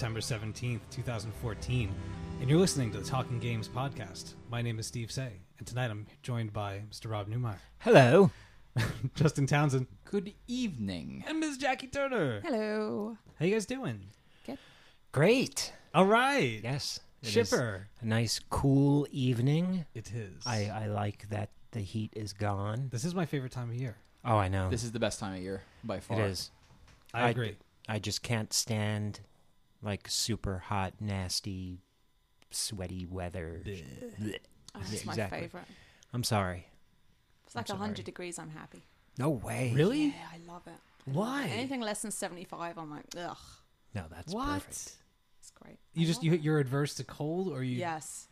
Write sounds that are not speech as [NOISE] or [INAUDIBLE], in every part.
It is Thursday, September 17th, 2014, and you're listening to the Talking Games podcast. My name is Steve Say, and tonight I'm joined by Mr. Rob Newmeyer, Hello. [LAUGHS] Justin Townsend, Good evening. and Ms. Jackie Turner. Hello. How you guys doing? Good. Great. All right. Yes. it is Shipper. A nice cool evening. It is. I, I like that the heat is gone. This is my favorite time of year. Oh, I know. This is the best time of year by far. it is. I, I- agree. I just can't stand like super hot, nasty, sweaty weather. Bleh. Blech. Oh, it's my exactly. favorite. I'm sorry. It's like I'm 100 sorry. degrees, I'm happy. No way. Really? Yeah, I love it. I love Why? it. Anything less than 75, I'm like, ugh, No, that's what? perfect. it's great. You I just you it. you're adverse to cold, or you? Yes,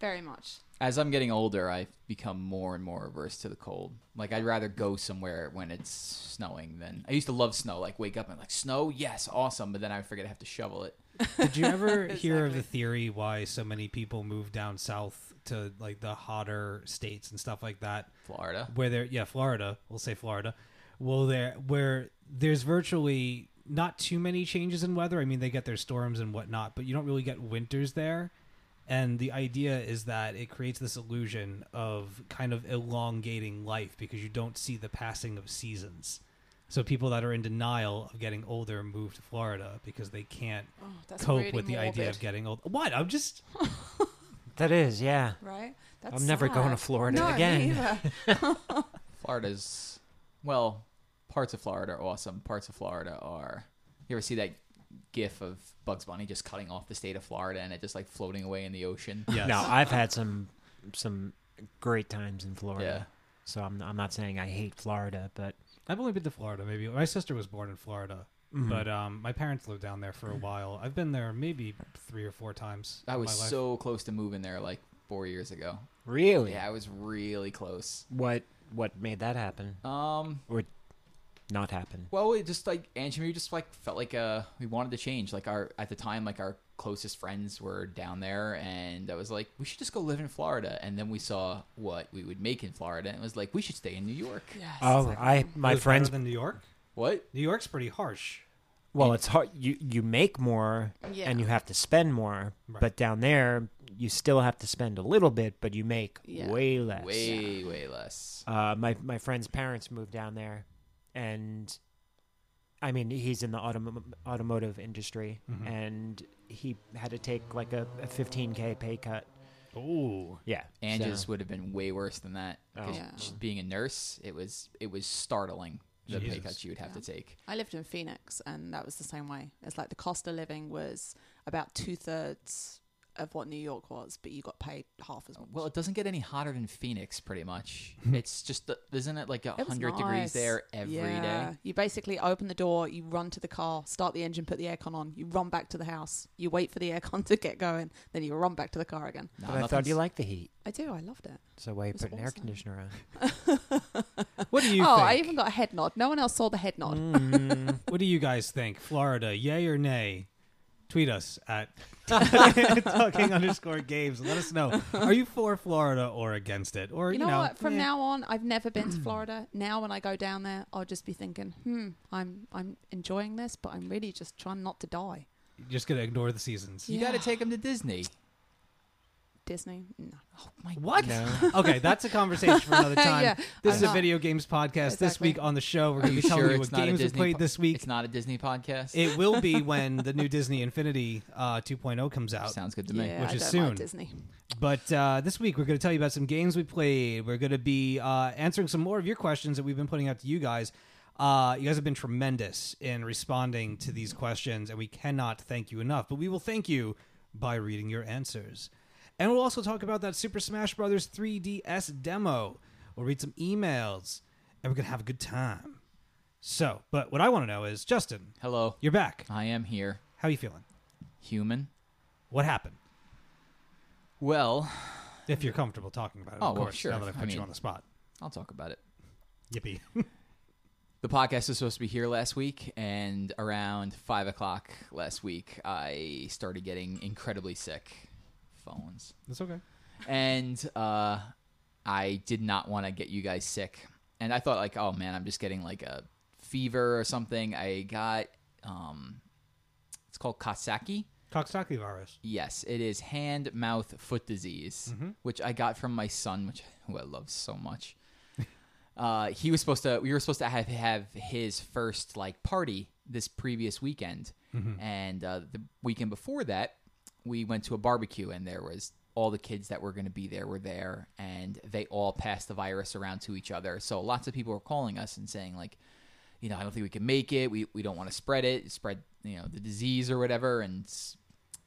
very much. As I'm getting older, I've become more and more averse to the cold. Like I'd rather go somewhere when it's snowing than I used to love snow. Like wake up and like snow, yes, awesome. But then I forget I have to shovel it. [LAUGHS] Did you ever [LAUGHS] hear of the theory why so many people move down south to like the hotter states and stuff like that? Florida. where there yeah florida we'll say florida well there where there's virtually not too many changes in weather i mean they get their storms and whatnot but you don't really get winters there and the idea is that it creates this illusion of kind of elongating life because you don't see the passing of seasons so people that are in denial of getting older move to florida because they can't Oh, cope really with the idea of getting old what i'm just [LAUGHS] That is, yeah. Right? That's I'm never going to. Florida no, again. [LAUGHS] Florida's well, parts of Florida are awesome. Parts of Florida are. You ever see that GIF of Bugs Bunny just cutting off the state of Florida and it just like floating away in the ocean? yes No, I've had some some great times in Florida. Yeah. So I'm I'm not saying I hate Florida, but i've only been to florida maybe my sister was born in florida Mhm. But um, my parents lived down there for a while. I've been there maybe three or four times. I in was my life. so close to moving there like four years ago. really, Yeah, I was really close. what what made that happen Um, or not happen? Well, it just like Angie, we just like felt like uh we wanted to change. Like our at the time, like our closest friends were down there, and I was like, we should just go live in Florida. And then we saw what we would make in Florida, and it was like we should stay in New York. yes. Oh, exactly. I my was friends. in New York. What? New York's pretty harsh. Well, it's hard. You you make more Yeah. and you have to spend more, Right. but down there you still have to spend a little bit, but you make Yeah. way less. Way way less. Uh, my my friend's parents moved down there, and I mean he's in the autom- automotive industry, Mhm. and he had to take like a, a 15k pay cut. Oh, Yeah, Angie's so- would have been way worse than that. Oh. Yeah. being a nurse, it was it was startling the pay Jesus. cuts you would have Yeah. to take. I lived in Phoenix, and that was the same way. It's like the cost of living was about two thirds of what New York was, but you got paid half as much. Well, it doesn't get any hotter than Phoenix, pretty much. [LAUGHS] Hmm. it's just the, isn't it like a It was hundred nice. degrees there every day? yeah. You basically open the door, you run to the car, start the engine, put the aircon on, you run back to the house, you wait for the aircon [LAUGHS] to get going, then you run back to the car again. No, but I thought nothing's- you liked the heat, I do, I loved it. so why you was put an air awesome. conditioner on? [LAUGHS] what do you oh, think? I even got a head nod. No one else saw the head nod. Mm, What do you guys think? Florida, yay or nay? Tweet us at [LAUGHS] talking underscore games. Let us know. Are you for Florida or against it? Or You you, know, what? From eh, now on, I've never been to [CLEARS THROAT] Florida. Now, when I go down there, I'll just be thinking, "Hmm, I'm I'm enjoying this, but I'm really just trying not to die." you're just gonna ignore the seasons. You got to take them to Disney. Disney, no. Oh my What? no. [LAUGHS] okay, that's a conversation for another [LAUGHS] time. Yeah, this I'm is a not- video games podcast. This Exactly. week on the show, we're Are going to be telling sure you it's what not a games we Disney played po- this week. It's not a Disney podcast. It will be [LAUGHS] when the new Disney Infinity uh, 2.0 comes out. Sounds good to me. Yeah, Which I is don't soon. like Disney. But uh, this week, we're going to tell you about some games we played. We're going to be uh, answering some more of your questions that we've been putting out to you guys. Uh, you guys have been tremendous in responding to these questions, and we cannot thank you enough. But we will thank you by reading your answers. And we'll also talk about that Super Smash Bros. 3DS demo. We'll read some emails, and we're going to have a good time. So, but what I want to know is, Justin, Hello, you're back. I am here. How are you feeling? Human. What happened? Well, If you're comfortable talking about it, Oh, of well, course. sure. Now that I I put you mean- on the spot. I'll talk about it. Yippee. [LAUGHS] The podcast was supposed to be here last week, and around five o'clock last week, I started getting incredibly sick. Phones. That's okay. and uh, I did not want to get you guys sick. And I thought like, oh man, I'm just getting like a fever or something. I got um, It's called Kasaki. Coxsackie virus. Yes, it is hand, mouth, foot disease, which I got from my son, which who I love so much. [LAUGHS] uh, he was supposed to. We were supposed to have have his first like party this previous weekend, and uh, the weekend before that, we went to a barbecue, and there was all the kids that were going to be there were there, and they all passed the virus around to each other. So lots of people were calling us and saying like, you know, I don't think we can make it. We we don't want to spread it, spread you know the disease or whatever. And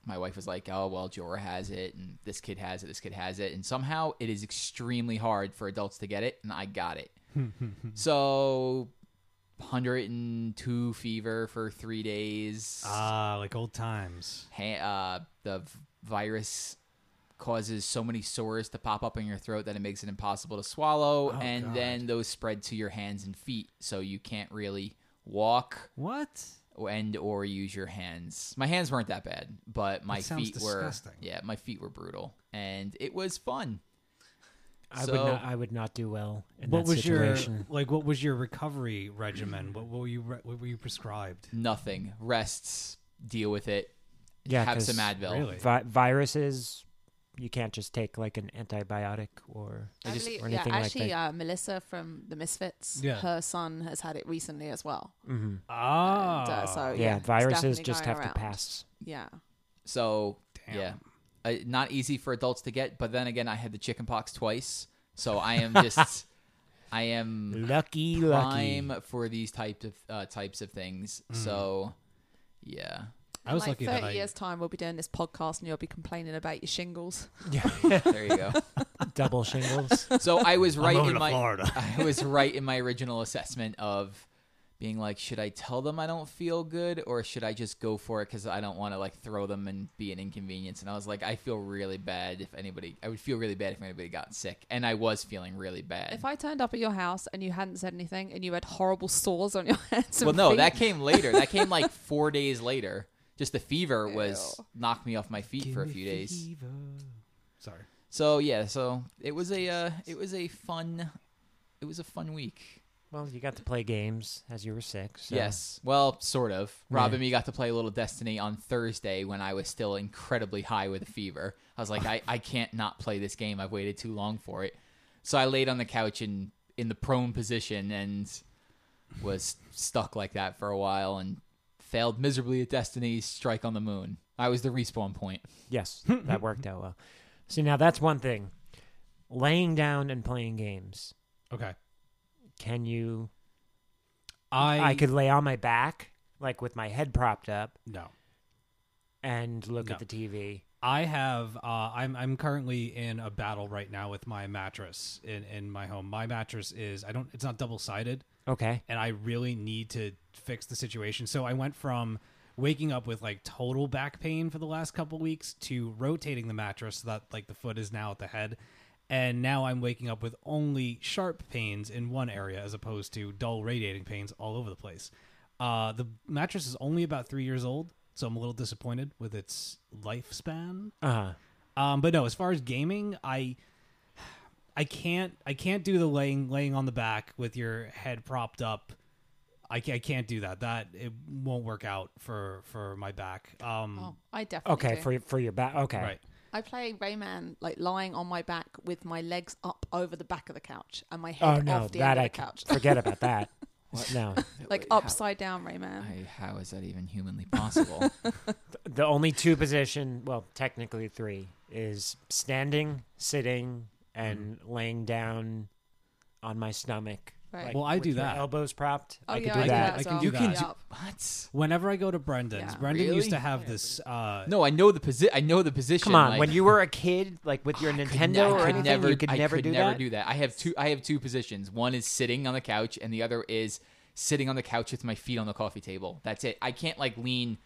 my wife was like, oh well, Jora has it, and this kid has it, this kid has it, and somehow it is extremely hard for adults to get it, and I got it. Hmm, hmm, hmm. so. 102 fever for three days. Ah, like old times. Ha- uh, the v- virus causes so many sores to pop up in your throat that it makes it impossible to swallow, Oh, and God. then those spread to your hands and feet, so you can't really walk What? and or use your hands. My hands weren't that bad, but my feet were yeah, my feet were brutal, and it was fun. I So- would not. I would not do well in what that was situation. your like? What was your recovery regimen? What, what were you? re- What were you prescribed? Nothing. Rests. Deal with it. Yeah, have some Advil. Really? Vi- viruses, you can't just take like an antibiotic or I just- Actually, or yeah, anything like actually, that. uh, Melissa from the Misfits, Yeah. her son has had it recently as well. hmm Ah, And, uh, so- yeah, yeah, viruses just have around. to pass. Yeah. So Damn. yeah, uh, not easy for adults to get. But then again, I had the chicken pox twice, so I am [LAUGHS] just, I am Lucky, lucky. prime for these types of uh, types of things. Mm. So yeah, I was like lucky 30 that I. years time, we'll be doing this podcast and you'll be complaining about your shingles. Yeah. there you go. [LAUGHS] Double shingles. So I was right moving in my Florida. [LAUGHS] I was right in my original assessment of being like, should I tell them I don't feel good or should I just go for it because I don't want to like throw them and be an inconvenience? And I was like, I feel really bad if anybody. I would feel really bad if anybody got sick, and I was feeling really bad. If I turned up at your house and you hadn't said anything and you had horrible sores on your [LAUGHS] hands well, no, feet, that came later. That came like [LAUGHS] four days later. Just the fever was knocked me off my feet for a few days. Sorry. So yeah, so it was a uh, it was a fun it was a fun week. Well, you got to play games as you were sick. So. Yes, well, sort of. Rob Yeah. and me got to play a little Destiny on Thursday when I was still incredibly high with a fever. I was like, [LAUGHS] I, I can't not play this game. I've waited too long for it. So I laid on the couch in in the prone position and was stuck like that for a while and failed miserably at Destiny's Strike on the Moon. I was the respawn point. Yes, [LAUGHS] that worked out well. See, now that's one thing. Laying down and playing games. Okay. Can you? I I, could lay on my back, like with my head propped up, no. and look No. at the TV. I have. Uh, I'm. I'm currently in a battle right now with my mattress in in my home. My mattress is. I don't. It's not double sided, Okay. and I really need to fix the situation. So I went from waking up with like total back pain for the last couple weeks to rotating the mattress so that like the foot is now at the head. And now I'm waking up with only sharp pains in one area as opposed to dull radiating pains all over the place. Uh, the mattress is only about three years old, so I'm a little disappointed with its lifespan. Uh huh. Um, but no, as far as gaming, I I can't I can't do the laying laying on the back with your head propped up. I, ca- I can't do that. That it won't work out for for my back. Um, Oh, I definitely Okay, do. for for your back. Okay. right. I play Rayman like lying on my back with my legs up over the back of the couch and my head Oh no, off the that end of I the couch. forget about [LAUGHS] that. No, like How- upside down Rayman. I, how is that even humanly possible? [LAUGHS] the only two position, well, technically three, is standing, sitting, and mm. laying down on my stomach. Right. Well, I with do your that. Elbows propped. Oh, I could do I that. that I can do you can that. do what? Whenever I go to Brendan's, Yeah. Brendan used to have this. Uh, No, I know the position. I know the position. Come on, like- when you were a kid, like with your I could Nintendo ne- I or could anything, never, you could I never could do never that. do that. I have two. I have two positions. One is sitting on the couch, and the other is sitting on the couch with my feet on the coffee table. That's it. I can't like lean.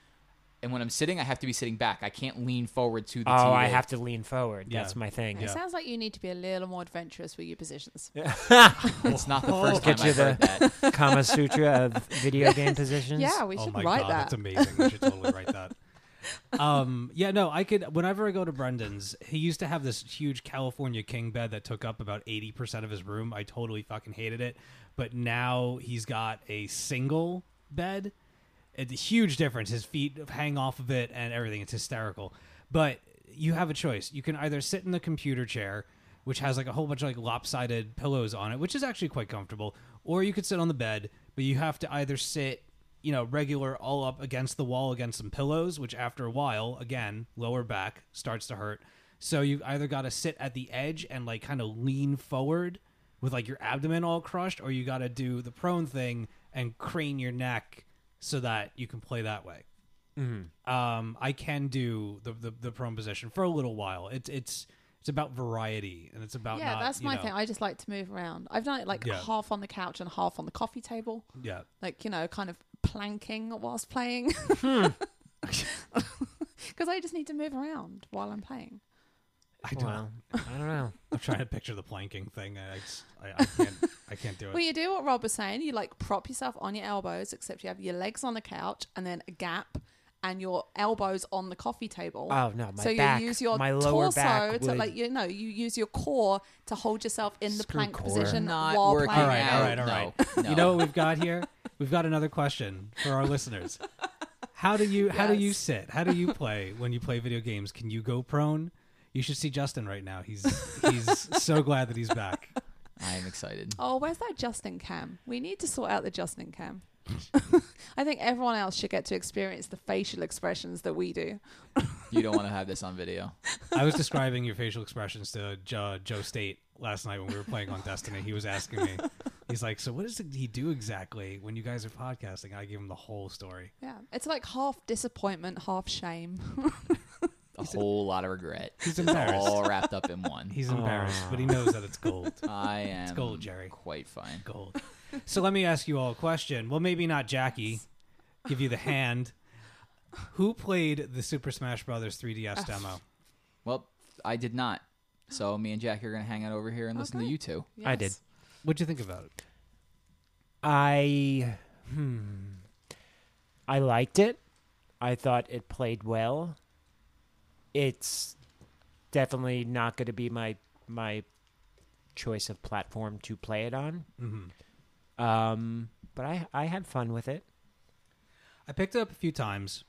And when I'm sitting, I have to be sitting back. I can't lean forward to the Oh, TV. I have to lean forward. Yeah. That's my thing. It Yeah. sounds like you need to be a little more adventurous with your positions. [LAUGHS] It's not the first time Get you I've heard the- that. Kama Sutra of [LAUGHS] video game positions. Yeah, we oh should my write god, that. that's amazing. We should [LAUGHS] totally write that. Um, yeah, no, I could. Whenever I go to Brendan's, he used to have this huge California king bed that took up about eighty percent of his room. I totally fucking hated it. But now he's got a single bed, It's a huge difference. His feet hang off of it and everything. It's hysterical. But you have a choice. You can either sit in the computer chair, which has like a whole bunch of like lopsided pillows on it, which is actually quite comfortable, or you could sit on the bed, but you have to either sit, you know, regular all up against the wall against some pillows, which after a while, again, lower back starts to hurt. So you either got to sit at the edge and like kind of lean forward with like your abdomen all crushed, or you got to do the prone thing and crane your neck so that you can play that way. Um, I can do the, the the prone position for a little while. It's it's it's about variety and it's about yeah, not, that's you my know- thing. I just like to move around. I've done it like Yeah. half on the couch and half on the coffee table, Yeah, like you know, kind of planking whilst playing. Hmm. [LAUGHS] Because I just need to move around while I'm playing. I don't. Well, I don't know. I'm trying to picture the planking thing. I, just- I, I can't. I can't do it. Well, you do what Rob was saying. You like prop yourself on your elbows, except you have your legs on the couch and then a gap, and your elbows on the coffee table. Oh no, my so back, you use your my lower torso back to would- like you know you use your core to hold yourself in the Screw plank core. position Not while working playing. All right, all right, all right. No, no. You know what we've got here? We've got another question for our listeners. How do you how do you Yes. sit? How do you play when you play video games? Can you go prone? You should see Justin right now. He's he's so glad that he's back. [LAUGHS] I am excited. Oh, where's that Justin cam? We need to sort out the Justin cam. [LAUGHS] I think everyone else should get to experience the facial expressions that we do. You don't want to have this on video. I was describing your facial expressions to Joe, Joe State last night when we were playing on Destiny. He was asking me, he's like, "So what does he do exactly when you guys are podcasting?" I gave him the whole story. Yeah, it's like half disappointment, half shame. [LAUGHS] A whole lot of regret. He's embarrassed. All wrapped up in one. He's embarrassed, Aw. but he knows that it's gold. [LAUGHS] I am It's gold, Jerry. quite fine. Gold. So let me ask you all a question. Well, maybe not Jackie. Give you the hand. Who played the Super Smash Brothers 3DS demo? Well, I did not. So me and Jackie are gonna hang out over here and listen to you two. I did. What'd you think about it? I hmm. I liked it. I thought it played well. It's definitely not going to be my my choice of platform to play it on. Mm-hmm. Um, but I I had fun with it. I picked it up a few times,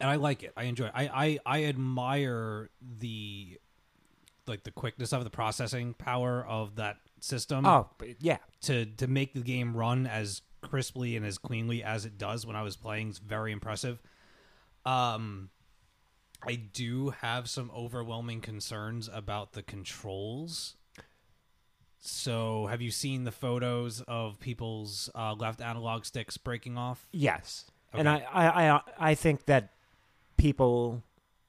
and I like it. I enjoy it. I, I I admire the like the quickness of the processing power of that system. oh, yeah. to to make the game run as crisply and as cleanly as it does when I was playing is very impressive. Um I do have some overwhelming concerns about the controls. So, have you seen the photos of people's uh, left analog sticks breaking off? Yes. And I, I, I, I think that people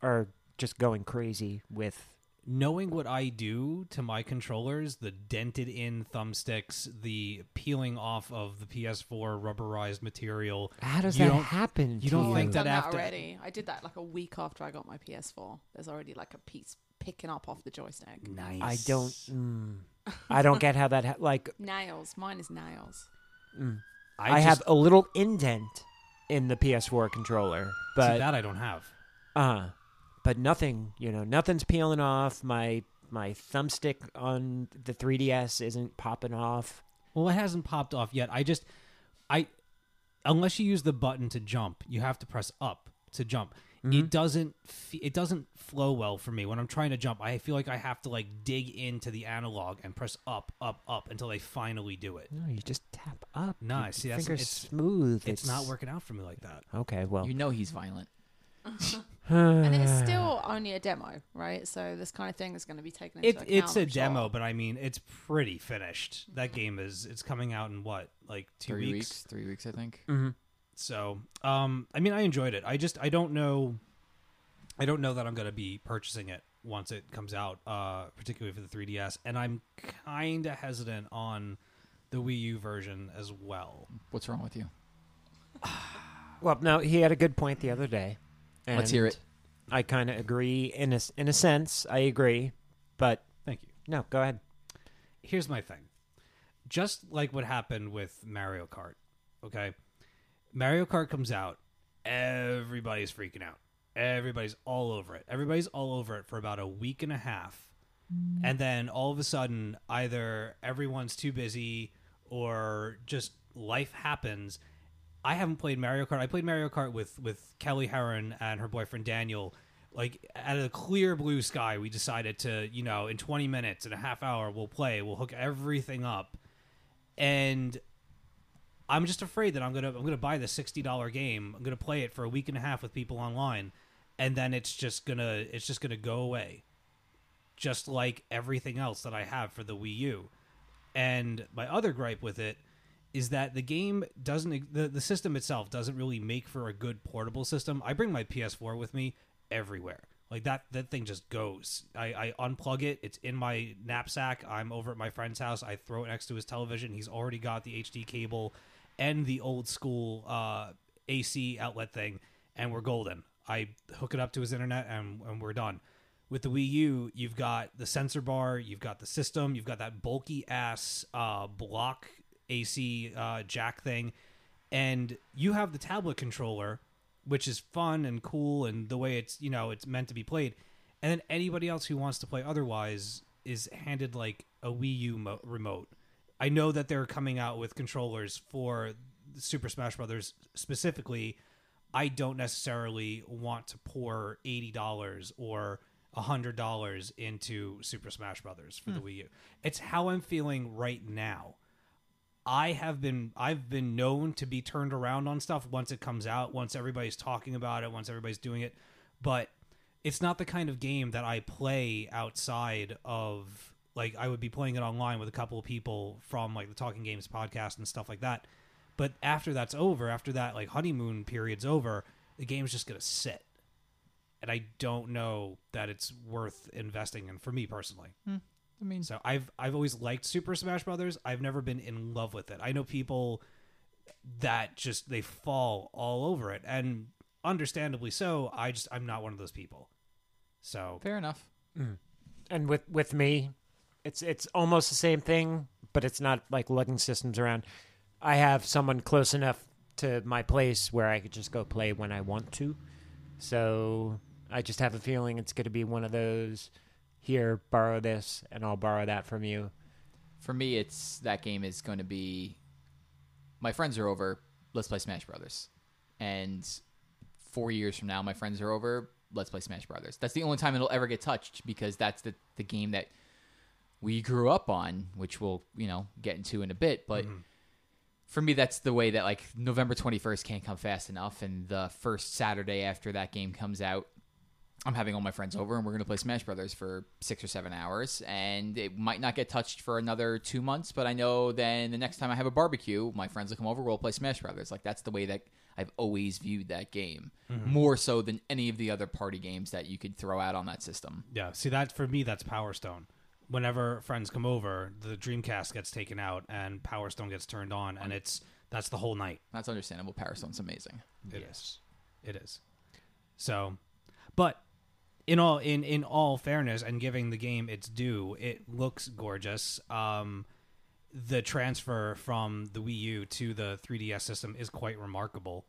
are just going crazy with. Knowing what I do to my controllers, the dented in thumbsticks, the peeling off of the PS4 rubberized material. How does You that don't- happen? you don't you? think that that after- already. I did that like a week after I got my PS4. There's already like a piece picking up off the joystick. Nice. I don't. Mm, I don't get how that ha- like. [LAUGHS] Nails. Mine is nails. Mm. I, I, just- have a little indent in the PS4 controller, see, but that I don't have. uh, but nothing. You know, nothing's peeling off. My my thumbstick on the 3DS isn't popping off. Well, it hasn't popped off yet. I just, I, unless you use the button to jump, you have to press up to jump. Mm-hmm. It doesn't, it doesn't flow well for me when I'm trying to jump. I feel like I have to like dig into the analog and press up, up, up until I finally do it. No, you just tap up. No, Your see, that's- it's- smooth. It's, not working out for me like that. Okay, well, You know he's violent. [LAUGHS] And it's still [SIGHS] only a demo, right? So this kind of thing is going to be taken into It, account. it's a I'm sure. demo, but I mean, it's pretty finished. That game is, it's coming out in what, like two Three weeks? weeks. Three weeks, I think. Mhm. So, um, I mean, I enjoyed it. I just, I don't know, I don't know that I'm going to be purchasing it once it comes out, uh, particularly for the 3DS. And I'm kind of hesitant on the Wii U version as well. What's wrong with you? [SIGHS] Well, no, he had a good point the other day. Let's hear it. I kind of agree in a s- in a sense. I agree, but Thank you. no, go ahead. Here's my thing. Just like what happened with Mario Kart, okay? Mario Kart comes out, everybody's freaking out. Everybody's all over it. Everybody's all over it for about a week and a half. And then all of a sudden, either everyone's too busy or just life happens I haven't played Mario Kart. I played Mario Kart with with Kelly Heron and her boyfriend Daniel. Like out of the clear blue sky, we decided to, you know, in 20 minutes, in a half hour, we'll play. We'll hook everything up, and I'm just afraid that I'm gonna I'm gonna buy the sixty dollar game. I'm gonna play it for a week and a half with people online, and then it's just gonna it's just gonna go away, just like everything else that I have for the Wii U. And my other gripe with it is that the game doesn't the, the system itself doesn't really make for a good portable system. I bring my PS4 with me everywhere. Like that that thing just goes. I, I unplug it, it's in my knapsack. I'm over at my friend's house. I throw it next to his television. He's already got the HD cable and the old school uh, AC outlet thing, and we're golden. I hook it up to his internet and, and we're done. With the Wii U, you've got the sensor bar, you've got the system, you've got that bulky ass uh, block AC uh, jack thing, and you have the tablet controller, which is fun and cool and the way it's you know it's meant to be played. And then anybody else who wants to play otherwise is handed like a Wii U mo- remote. I know that they're coming out with controllers for Super Smash Brothers specifically. I don't necessarily want to pour eighty dollars or hundred dollars into Super Smash Brothers for the Wii U. It's how I'm feeling right now. I have been I've been known to be turned around on stuff once it comes out, once everybody's talking about it, once everybody's doing it, but it's not the kind of game that I play outside of like I would be playing it online with a couple of people from like the Talking Games podcast and stuff like that. But after that's over, after that like honeymoon period's over, the game's just going to sit. And I don't know that it's worth investing in for me personally. Hmm. I mean, So I've I've always liked Super Smash Brothers. I've never been in love with it. I know people that just they fall all over it, and understandably so. I just I'm not one of those people. So fair enough. Mm. and with with me it's it's almost the same thing but it's not like lugging systems around i have someone close enough to my place where i could just go play when i want to so i just have a feeling it's going to be one of those here borrow this and i'll borrow that from you For me, it's that game is going to be. My friends are over. Let's play Smash Brothers, and four years from now, my friends are over. Let's play Smash Brothers. That's the only time it'll ever get touched because that's the the game that we grew up on, which we'll you know get into in a bit. But mm-hmm. for me, that's the way that like November twenty first can't come fast enough, and the first Saturday after that game comes out, I'm having all my friends over and we're going to play Smash Brothers for six or seven hours. And it might not get touched for another two months, but I know then the next time I have a barbecue, my friends will come over, we'll play Smash Brothers. Like that's the way that I've always viewed that game, mm-hmm. more so than any of the other party games that you could throw out on that system. yeah, see that for me that's Power Stone. Whenever friends come over, the Dreamcast gets taken out and Power Stone gets turned on, and it's that's the whole night. That's understandable. Power Stone's amazing. It is. It is. So, but in all in in all fairness and giving the game its due, it looks gorgeous. Um, the transfer from the Wii U to the 3DS system is quite remarkable.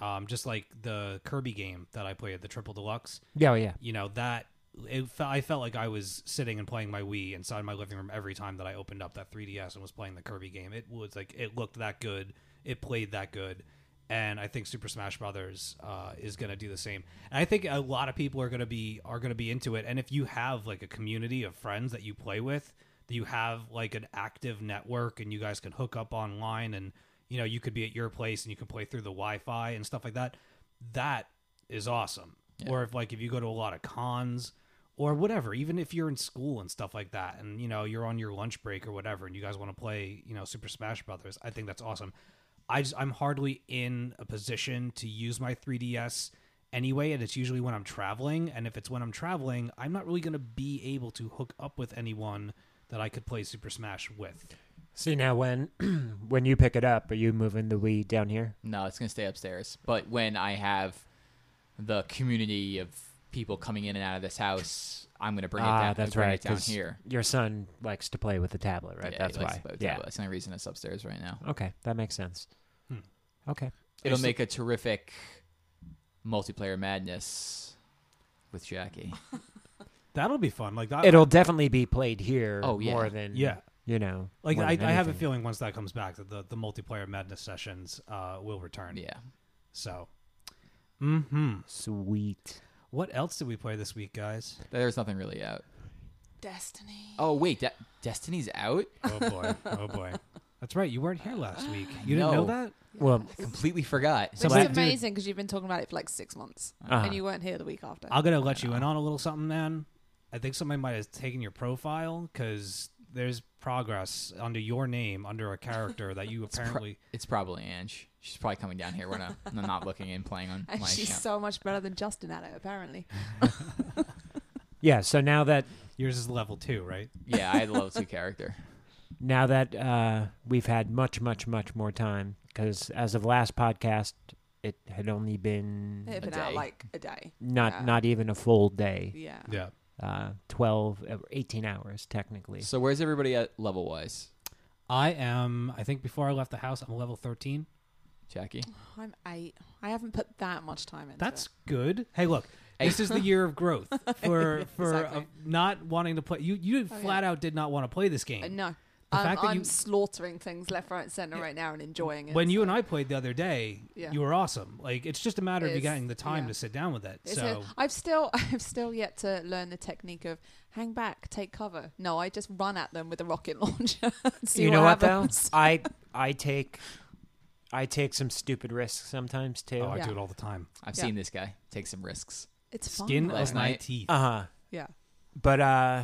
Um, just like the Kirby game that I played, the Triple Deluxe. yeah yeah You know that it I felt like I was sitting and playing my Wii inside my living room every time that I opened up that 3DS and was playing the Kirby game. It was like it looked that good, it played that good, and I think Super Smash Brothers uh, is going to do the same. And I think a lot of people are going to be are going to be into it. And if you have like a community of friends that you play with, that you have like an active network, and you guys can hook up online, and you know you could be at your place and you can play through the Wi-Fi and stuff like that. That is awesome. Or if like if you go to a lot of cons or whatever, even if you're in school and stuff like that, and you know you're on your lunch break or whatever, and you guys want to play, you know, Super Smash Brothers, I think that's awesome. I just, I'm hardly in a position to use my 3DS anyway, and it's usually when I'm traveling. And if it's when I'm traveling, I'm not really going to be able to hook up with anyone that I could play Super Smash with. see now when [CLEARS THROAT] when you pick it up are you moving the wii down here No, it's going to stay upstairs. But when I have the community of people coming in and out of this house, I'm going to bring it ah down. that's bring right It down 'cause here. your son likes to play with the tablet right Yeah, that's he likes why to play with yeah tablet. That's the only reason it's upstairs right now. okay that makes sense Hmm. okay It'll make a terrific multiplayer madness with Jackie. [LAUGHS] That'll be fun. Like that, It'll definitely be played here Oh, yeah. more than yeah. You know, Like more I, than I have a anything. feeling once that comes back that the, the multiplayer madness sessions uh, will return. Yeah. So, hmm. Sweet. What else did we play this week, guys? There's nothing really out. Destiny. Oh wait, De- Destiny's out. Oh boy, oh boy. That's right. You weren't here last week. You didn't know No. that? Well, I Completely forgot. Which is amazing because you've been talking about it for like six months, Uh-huh. and you weren't here the week after. I'm gonna let you in on a little something, man. I think somebody might have taken your profile because there's progress under your name under a character that you [LAUGHS] pro- apparently. It's probably Ange. She's probably coming down here when I'm I'm not looking and playing on [LAUGHS] and my she's account. so much better than Justin at it, apparently. [LAUGHS] yeah. So now that yours is level two, right? yeah, I had a level two character. now that uh, we've had much, much, much more time, because as of last podcast, it had only been It had A been out day. like a day. not Yeah. not even a full day, Yeah. Yeah. Uh, 12, uh, 18 hours technically. So where's everybody at level wise? I am. I think before I left the house, I'm level 13. Jackie. [SIGHS] I'm eight. I haven't put that much time into That's it. good. Hey, look. [LAUGHS] This is the year of growth [LAUGHS] for for Exactly. uh, not wanting to play. You you Oh, flat out did not want to play this game. Uh, no. The Um, fact that I'm you- slaughtering things left, right, and center Yeah. right now and enjoying it. when you so- and I played the other day, Yeah. you were awesome. Like it's just a matter of you getting the time yeah. to sit down with it. It's so a, I've still, [LAUGHS] I've still yet to learn the technique of hang back, take cover. No, I just run at them with a rocket [LAUGHS] launcher. see you know what happens. though? [LAUGHS] I I take I take some stupid risks sometimes too. oh, I Yeah. do it all the time. I've Yeah. seen this guy take some risks. It's fun. Skin though. Last of my teeth. Uh huh. Yeah. But uh,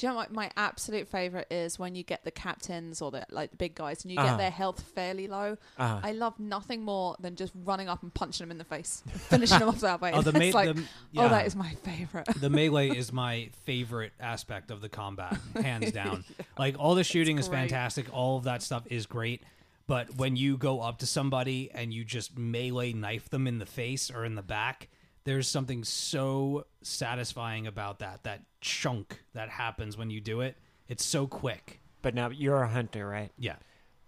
Do you know what my absolute favorite is when you get the captains or the like the big guys and you Uh-huh. get their health fairly low. uh I love nothing more than just running up and punching them in the face, finishing them off that way. [LAUGHS] oh, the, [LAUGHS] It's me- like, the oh, that is my favorite. the melee [LAUGHS] is my favorite aspect of the combat, hands down. Like all the shooting is great. fantastic, all of that stuff is great. But when you go up to somebody and you just melee knife them in the face or in the back, there's something so satisfying about that. That chunk that happens when you do it. It's so quick. but now you're a hunter, right? Yeah.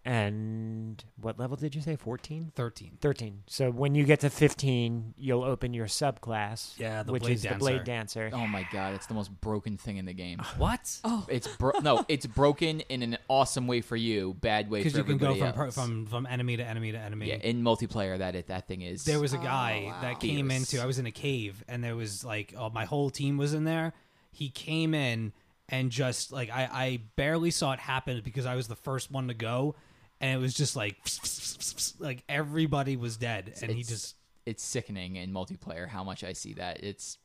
And what level did you say? 14? 13. 13. So when you get to 15, you'll open your subclass, Yeah, the which blade is the blade dancer. Oh my god, it's the most broken thing in the game. [SIGHS] What? Oh, It's bro- no, it's broken in an awesome way for you, bad way for Because you can go everybody from per- else. from from enemy to enemy to enemy. yeah, in multiplayer that it that thing is there was a Oh, guy wow. that came Fierce. into i was in a cave and there was like oh, my whole team was in there he came in and just like I, I barely saw it happen because i was the first one to go and it was just like like everybody was dead and he just it's sickening in multiplayer how much I see that. It's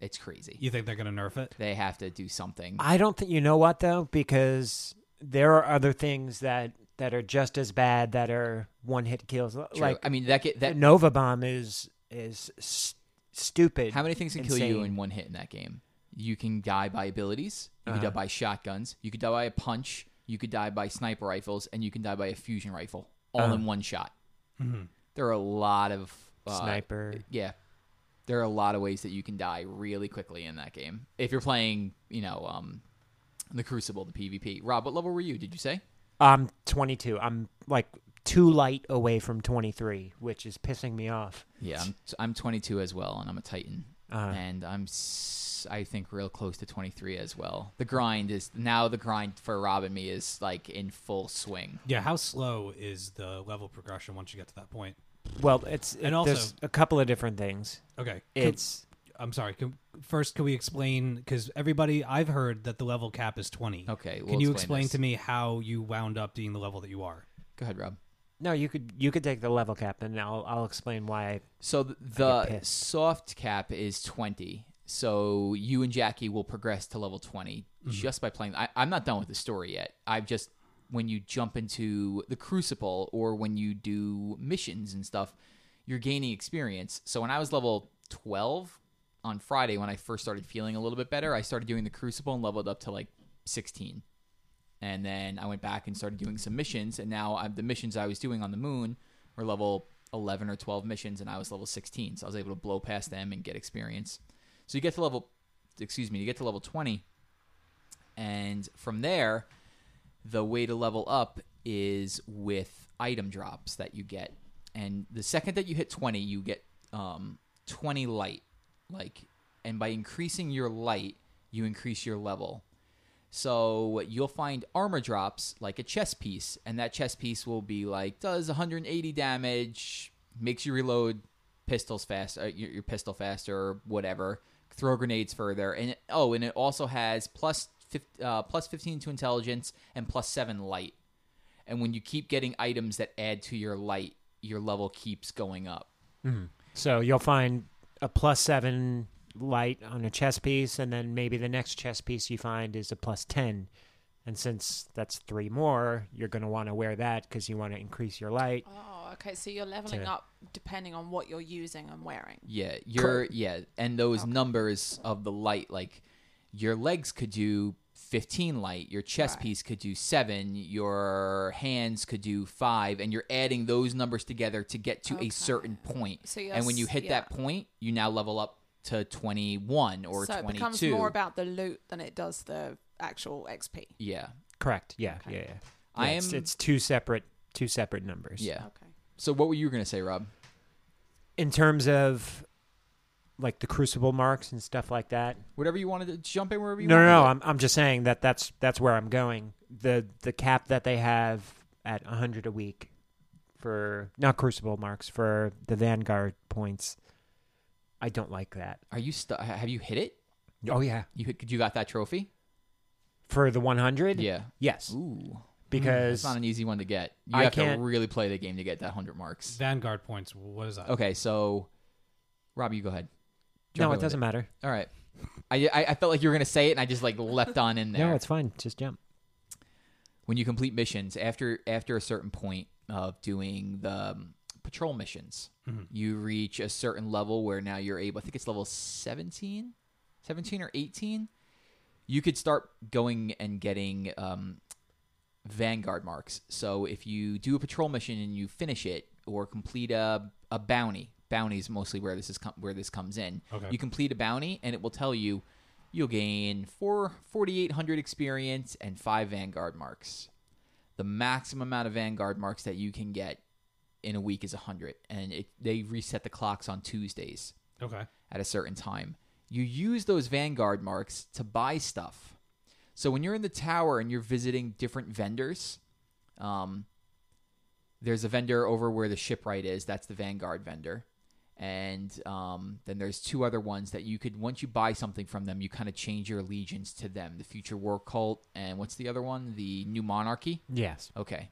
it's crazy. you think they're gonna nerf it They have to do something. I don't think you know what though, because there are other things that that are just as bad that are one hit kills. True. Like I mean, that get that. Nova Bomb is is s- stupid. How many things can kill you in one hit in that game? You can die by abilities. You Uh-huh. can die by shotguns. You could die by a punch. You could die by sniper rifles, and you can die by a fusion rifle, all Uh-huh. in one shot. Mhm. There are a lot of uh, Sniper. Yeah, there are a lot of ways that you can die really quickly in that game if you're playing. You know, um, the Crucible, the PvP. Rob, what level were you? Did you say? I'm 22. I'm like two light away from 23, which is pissing me off. Yeah, I'm, I'm 22 as well, and I'm a Titan. Uh, and I'm s- I think real close to 23 as well. The grind is now the grind for Rob and me is like in full swing. yeah how slow is the level progression once you get to that point well, it's And it- also- there's a couple of different things. okay Can- It's i'm sorry can, first can we explain because everybody i've heard that the level cap is 20 Okay, we'll can you explain explain to me how you wound up being the level that you are Go ahead, Rob. No, you could you could take the level cap, and I'll I'll explain why. I, So th- the soft cap is 20. So you and Jackie will progress to level 20 mm-hmm. just by playing. I, I'm not done with the story yet. I've just when you jump into the Crucible or when you do missions and stuff, you're gaining experience. So when I was level 12 on Friday, when I first started feeling a little bit better, I started doing the Crucible and leveled up to like 16. And then I went back and started doing some missions, and now I'm, the missions I was doing on the moon were level 11 or 12 missions, and I was level 16, so I was able to blow past them and get experience. So you get to level, excuse me, you get to level 20, and from there, the way to level up is with item drops that you get. And the second that you hit 20, you get um, 20 light. Like, and by increasing your light, you increase your level. So you'll find armor drops like a chess piece, and that chess piece will be like does 180 damage, makes you reload pistols fast, uh, your, your pistol faster, or whatever. Throw grenades further, and it, oh, and it also has plus uh, plus 15 to intelligence and plus seven light. And when you keep getting items that add to your light, your level keeps going up. So you'll find a plus seven light on a chess piece, and then maybe the next chess piece you find is a plus ten. And since that's three more, you're going to want to wear that because you want to increase your light. Oh, okay. So you're leveling To- up depending on what you're using and wearing. Yeah, your yeah, and those numbers of the light, like your legs could do fifteen light, your chest Right. piece could do seven, your hands could do five, and you're adding those numbers together to get to Okay. a certain point. So you're and when you s- hit that point, you now level up to twenty one or so it becomes more about the loot than it does the actual XP. yeah, Correct. Yeah. Okay. Yeah. Yeah. I Yeah, it's, am- it's two separate two separate numbers. yeah. Okay. So what were you gonna say, Rob? In terms of like the crucible marks and stuff like that. Whatever you wanted to jump in wherever you No, no, no. I'm I'm just saying that that's that's where I'm going. The the cap that they have at 100 a week for not crucible marks for the vanguard points. I don't like that. Are you stu- Have you hit it? Oh yeah. You hit, you got that trophy? For the 100? Yeah. Yes. Ooh. Because It's not an easy one to get. You I have to can't- really play the game to get that 100 marks. Vanguard points. What is that? Okay, so Rob, you go ahead. Jump No, it with doesn't matter. All right. I, I I felt like you were gonna say it, and I just like leapt on in [LAUGHS] there. No, it's fine. Just jump. when you complete missions after after a certain point of doing the um, patrol missions, you reach a certain level where now you're able. I think it's level 17, 17 or eighteen. You could start going and getting um, vanguard marks. So if you do a patrol mission and you finish it or complete a a bounty, bounty is mostly where this is com- where this comes in. Okay. You complete a bounty and it will tell you you'll gain four 4800 experience and 5 vanguard marks. The maximum amount of vanguard marks that you can get in a week is 100 and it, they reset the clocks on Tuesdays Okay. at a certain time. You use those Vanguard marks to buy stuff. So when you're in the tower and you're visiting different vendors, um, there's a vendor over where the shipwright is. That's the Vanguard vendor. And um, then there's two other ones that you could, once you buy something from them, you kind of change your allegiance to them. The Future War Cult, and what's the other one? The New Monarchy. Yes. Okay.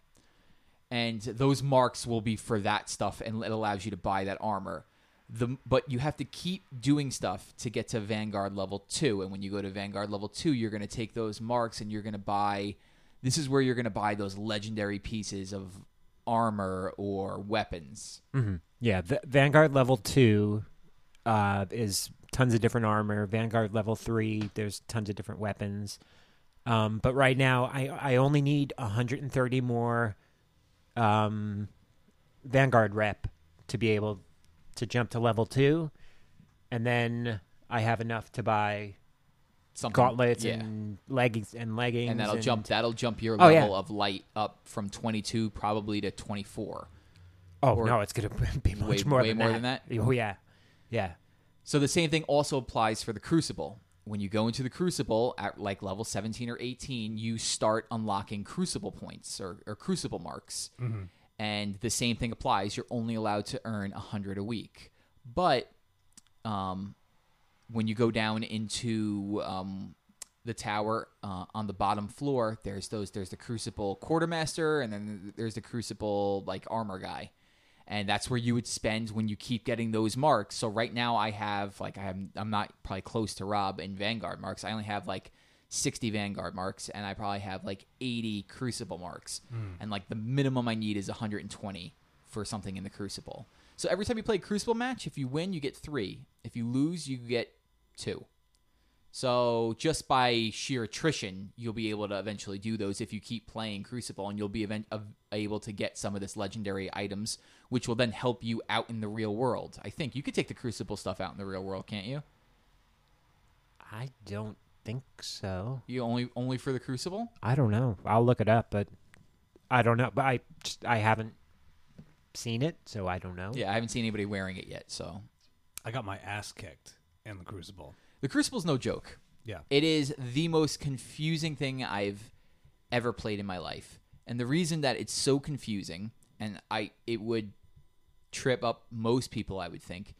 And those marks will be for that stuff, and it allows you to buy that armor. The but you have to keep doing stuff to get to Vanguard level two, and when you go to Vanguard level two, you're going to take those marks and you're going to buy. This is where you're going to buy those legendary pieces of armor or weapons. hmm Yeah. V- Vanguard level two uh, is tons of different armor. Vanguard level three, there's tons of different weapons. Um, but right now, I I only need 130 more um, Vanguard rep to be able to jump to level two, and then I have enough to buy Something, gauntlets yeah. and leggings and leggings, and that'll jump. That'll jump your Oh, level yeah. of light up from 22 probably to 24. Oh or- no, it's gonna [LAUGHS] be much Way- more way than more that. than that? Oh yeah, yeah. So the same thing also applies for the Crucible. When you go into the Crucible at like level 17 or 18, you start unlocking Crucible points or, or Crucible marks. And the same thing applies. You're only allowed to earn 100 a week. But um, when you go down into um, the tower uh, on the bottom floor, there's those. There's the Crucible Quartermaster, and then there's the Crucible like armor guy and that's where you would spend when you keep getting those marks. So right now I have like I am I'm not probably close to Rob in Vanguard marks. I only have like 60 Vanguard marks and I probably have like 80 Crucible marks. Hmm. And like the minimum I need is 120 for something in the Crucible. So every time you play a Crucible match, if you win, you get 3. If you lose, you get 2. So just by sheer attrition, you'll be able to eventually do those if you keep playing Crucible, and you'll be event- uh, able to get some of this legendary items, which will then help you out in the real world. I think you could take the Crucible stuff out in the real world, can't you? I don't think so. You only only for the Crucible. I don't know. I'll look it up, but I don't know. But I just I haven't seen it, so I don't know. Yeah, I haven't seen anybody wearing it yet. So I got my ass kicked in the Crucible. the Crucible's no joke. Yeah. It is the most confusing thing I've ever played in my life. And the reason that it's so confusing and I it would trip up most people I would think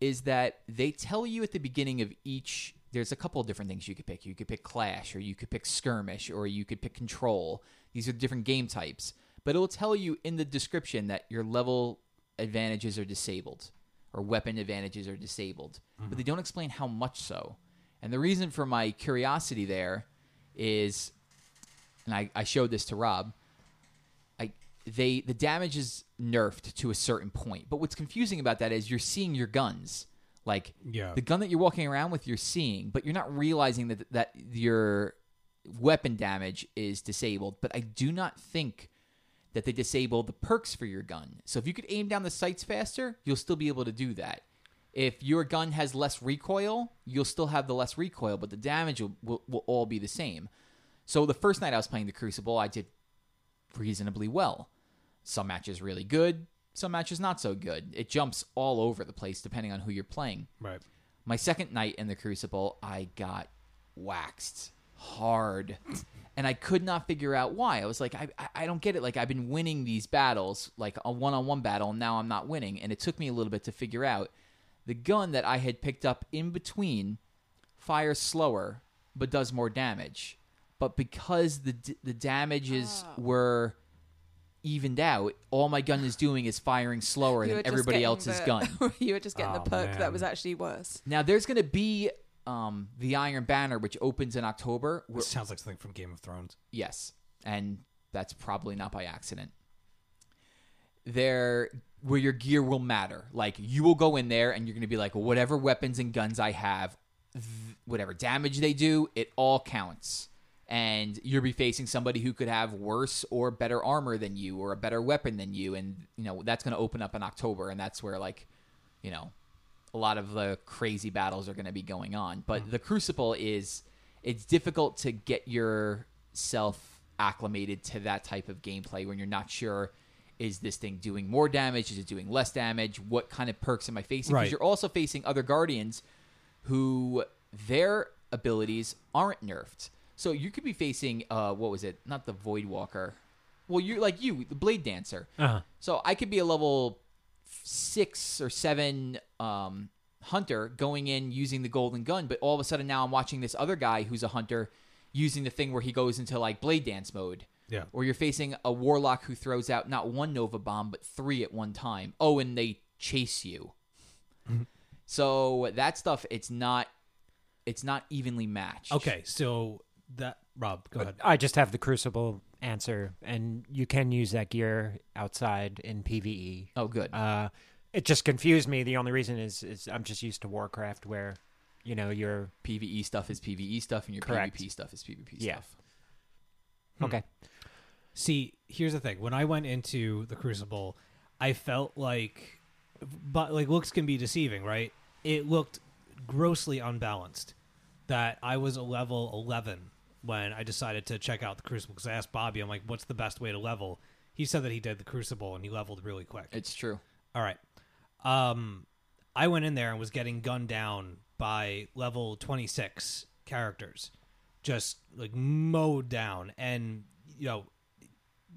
is that they tell you at the beginning of each there's a couple of different things you could pick. You could pick Clash or you could pick Skirmish or you could pick Control. These are different game types. But it'll tell you in the description that your level advantages are disabled or weapon advantages are disabled. But mm-hmm. they don't explain how much so. And the reason for my curiosity there is and I, I showed this to Rob. They the damage is nerfed to a certain point. But what's confusing about that is you're seeing your guns. Like Yeah. the gun that you're walking around with you're seeing, but you're not realizing that that your weapon damage is disabled. But I do not think that they disable the perks for your gun. So if you could aim down the sights faster, you'll still be able to do that. If your gun has less recoil, you'll still have the less recoil, but the damage will, will, will all be the same. So the first night I was playing the Crucible, I did reasonably well. Some matches really good, some matches not so good. It jumps all over the place depending on who you're playing. Right. My second night in the Crucible, I got waxed hard. And I could not figure out why. I was like, I, I- I don't get it. Like, I've been winning these battles, like a one on one battle, and now I'm not winning. And it took me a little bit to figure out the gun that I had picked up in between fires slower, but does more damage. But because the, d- the damages Ah. were evened out, all my gun is doing is firing slower You than just everybody getting else's the- gun. [LAUGHS] you were just getting Oh, the perk man. that was actually worse. Now there's going to be um, the Iron Banner, which opens in October. Where, This sounds like something from Game of Thrones. yes, and that's probably not by accident. There, where your gear will matter. Like you will go in there and you're going to be like, whatever weapons and guns I have, th- whatever damage they do, it all counts. And you'll be facing somebody who could have worse or better armor than you, or a better weapon than you, and you know that's going to open up in October, and that's where like, you know, a lot of the crazy battles are going to be going on. But mm. the Crucible is it's difficult to get yourself acclimated to that type of gameplay when you're not sure is this thing doing more damage, is it doing less damage, what kind of perks am I facing? Because Right. you're also facing other guardians who their abilities aren't nerfed. So you could be facing uh what was it? Not the Void Walker. Well, you're like you, the Blade Dancer. Uh-huh. So I could be a level six or seven um, hunter going in using the golden gun, but all of a sudden now I'm watching this other guy who's a hunter using the thing where he goes into like blade dance mode. Yeah. Or you're facing a warlock who throws out not one nova bomb but three at one time. Oh, and they chase you. So that stuff, it's not, it's not evenly matched. Okay, so that Rob, go ahead. I just have the Crucible answer, and you can use that gear outside in PVE. Oh, good. Uh, it just confused me. The only reason is is I'm just used to Warcraft, where you know you're PVE stuff is PVE stuff, and your Correct. PvP stuff is PvP Yeah. stuff. okay. See, here's the thing. When I went into the Crucible, I felt like, but like looks can be deceiving, right? It looked grossly unbalanced. That I was a level 11 when I decided to check out the Crucible because I asked Bobby, I'm like, what's the best way to level? He said that he did the Crucible and he leveled really quick. It's true. All right. Um, I went in there and was getting gunned down by level 26 characters, just like mowed down, and you know,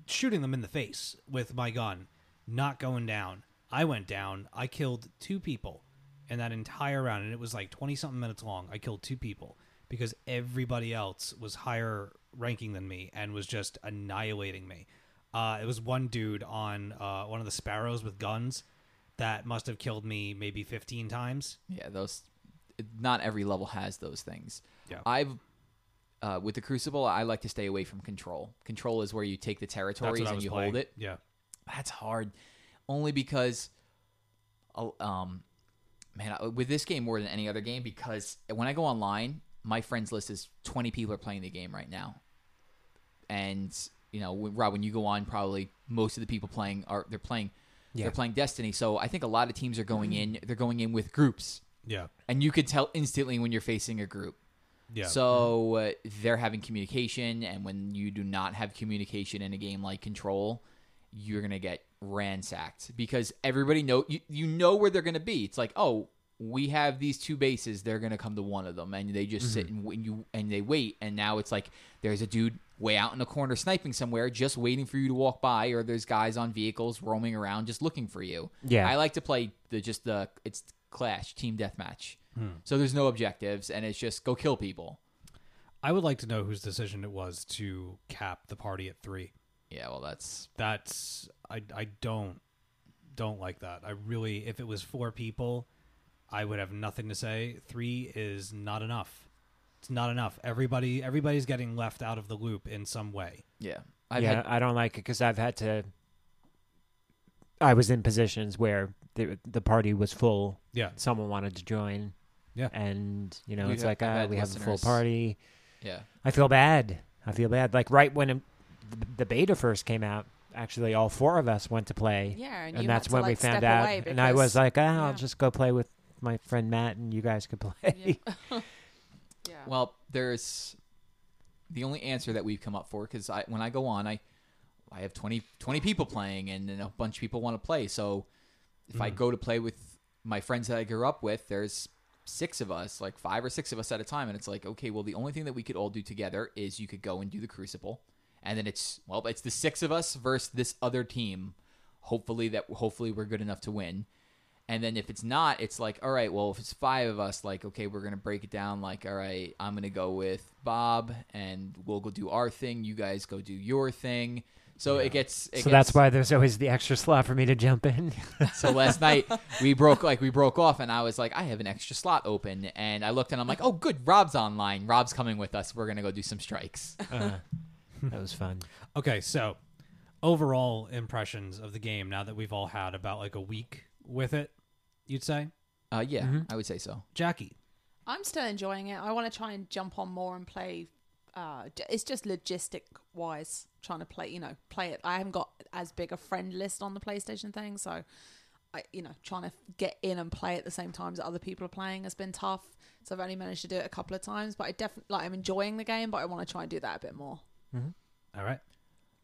shooting them in the face with my gun, not going down. I went down. I killed two people in that entire round, and it was like 20 something minutes long. I killed two people because everybody else was higher ranking than me and was just annihilating me. Uh, it was one dude on uh, one of the sparrows with guns that must have killed me maybe 15 times. Yeah, those. Not every level has those things. Yeah. I've uh, with the Crucible, I like to stay away from control. Control is where you take the territories and you playing. hold it. Yeah. That's hard, only because, uh, um, man, with this game more than any other game, because when I go online, my friends list is twenty people are playing the game right now, and you know, when- Rob, when you go on, probably most of the people playing are they're playing. Yeah. They're playing Destiny, so I think a lot of teams are going in. They're going in with groups, Yeah. and you could tell instantly when you're facing a group. Yeah. So uh, they're having communication, and when you do not have communication in a game like Control, you're gonna get ransacked because everybody know you, you know where they're gonna be. It's like, oh, we have these two bases. They're gonna come to one of them, and they just mm-hmm. sit and when you and they wait. And now it's like there's a dude way out in the corner sniping somewhere, just waiting for you to walk by, or there's guys on vehicles roaming around just looking for you. Yeah. I like to play the just the it's clash team deathmatch. Hmm. So there's no objectives, and it's just go kill people. I would like to know whose decision it was to cap the party at three. Yeah, well, that's That's I I don't don't like that. I really if it was four people, I would have nothing to say. Three is not enough. It's not enough. Everybody everybody's getting left out of the loop in some way. yeah. I've yeah, had I don't like it because I've had to. I was in positions where the the party was full. Yeah. Someone wanted to join. Yeah. And you know, We it's like I've ah, had we have a full party. yeah. I feel bad. I feel bad. Like right when it, the, the beta first came out, actually all four of us went to play. Yeah, and, and you that's had to, when like, we found out. and I was like, ah, yeah. I'll just go play with my friend Matt, and you guys could play. yeah. [LAUGHS] [LAUGHS] yeah. Well, there's the only answer that we've come up for because I when I go on, I I have 20, 20 people playing and then a bunch of people want to play. So if I hmm. go to play with my friends that I grew up with, there's six of us, like five or six of us at a time, and it's like, okay, well, the only thing that we could all do together is you could go and do the Crucible, and then it's well, it's the six of us versus this other team. Hopefully that hopefully we're good enough to win. And then if it's not, it's like, all right, well, if it's five of us, like, okay, we're gonna break it down. Like, all right, I'm gonna go with Bob, and we'll go do our thing. You guys go do your thing. So it gets. It so gets, that's why there's always the extra slot for me to jump in. [LAUGHS] So last night we broke like we broke off, and I was like, I have an extra slot open, and I looked and I'm like, oh, good, Rob's online. Rob's coming with us. We're gonna go do some strikes. [LAUGHS] Uh, that was fun. Okay, so overall impressions of the game now that we've all had about like a week with it, you'd say? Uh, yeah, Mm-hmm. I would say so. Jackie. I'm still enjoying it. I want to try and jump on more and play. Uh, j- it's just logistic wise trying to play. You know, play it. I haven't got as big a friend list on the PlayStation thing, so I, you know, trying to get in and play at the same time as other people are playing has been tough. So I've only managed to do it a couple of times, but I definitely like I'm enjoying the game, but I want to try and do that a bit more. All right.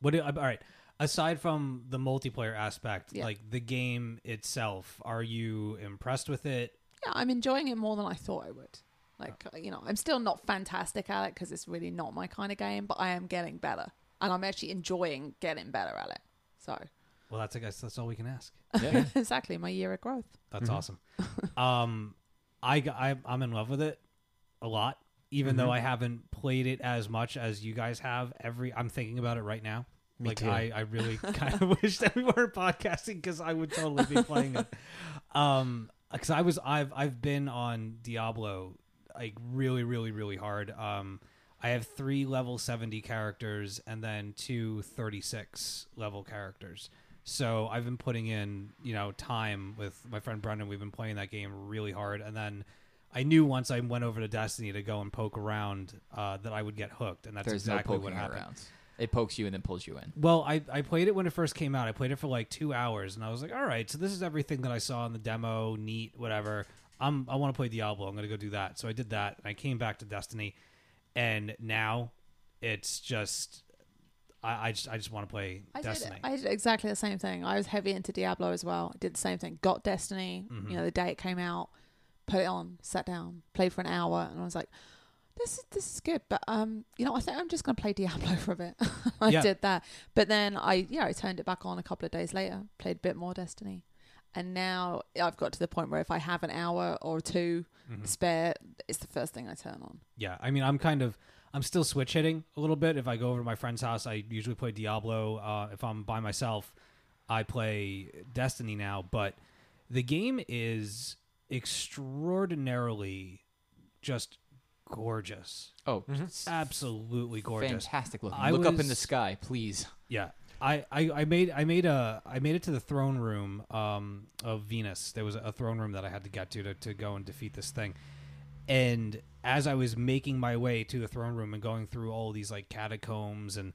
What do, all right. Aside from the multiplayer aspect, Yeah. like the game itself, are you impressed with it? Yeah, I'm enjoying it more than I thought I would. Like, you know, I'm still not fantastic at it because it's really not my kind of game, but I am getting better. And I'm actually enjoying getting better at it. So, Well, that's I guess that's all we can ask. [LAUGHS] Yeah. exactly my year of growth. That's awesome. um, I, g- I I'm in love with it a lot, even though I haven't played it as much as you guys have. Every I'm thinking about it right now. Me like too. I, I really [LAUGHS] kind of [LAUGHS] wish that we weren't podcasting because I would totally be playing it. [LAUGHS] Um, because I was I've I've been on Diablo like really really really hard. Um, I have three level 70 characters and then two 36 level characters. So I've been putting in, you know, time with my friend Brendan. We've been playing that game really hard. And then I knew once I went over to Destiny to go and poke around uh, that I would get hooked. And that's There's exactly no what happened. around. It pokes you and then pulls you in. Well, I, I played it when it first came out. I played it for like two hours, and I was like, all right, so this is everything that I saw in the demo. Neat, whatever. I'm I want to play Diablo. I'm gonna go do that. So I did that, and I came back to Destiny, and now it's just I, I just I just want to play I Destiny. did, I did exactly the same thing. I was heavy into Diablo as well. I did the same thing. Got Destiny, Mm-hmm. you know, the day it came out, put it on, sat down, played for an hour, and I was like, this is this is good. But um, you know, I think I'm just gonna play Diablo [LAUGHS] for a bit. [LAUGHS] I Yeah. did that, but then I yeah I turned it back on a couple of days later, played a bit more Destiny, and now I've got to the point where if I have an hour or 2 Mm-hmm. spare, it's the first thing I turn on. Yeah, I mean, I'm kind of I'm still switch hitting a little bit. If I go over to my friend's house, I usually play Diablo. Uh, if I'm by myself, I play Destiny now. But the game is extraordinarily just gorgeous, Oh, Mm-hmm. it's absolutely gorgeous. fantastic looking. I Look up in was- the sky, please. Yeah. I, I, I made I made a I made it to the throne room um, of Venus. There was a throne room that I had to get to, to to go and defeat this thing. And as I was making my way to the throne room and going through all these like catacombs and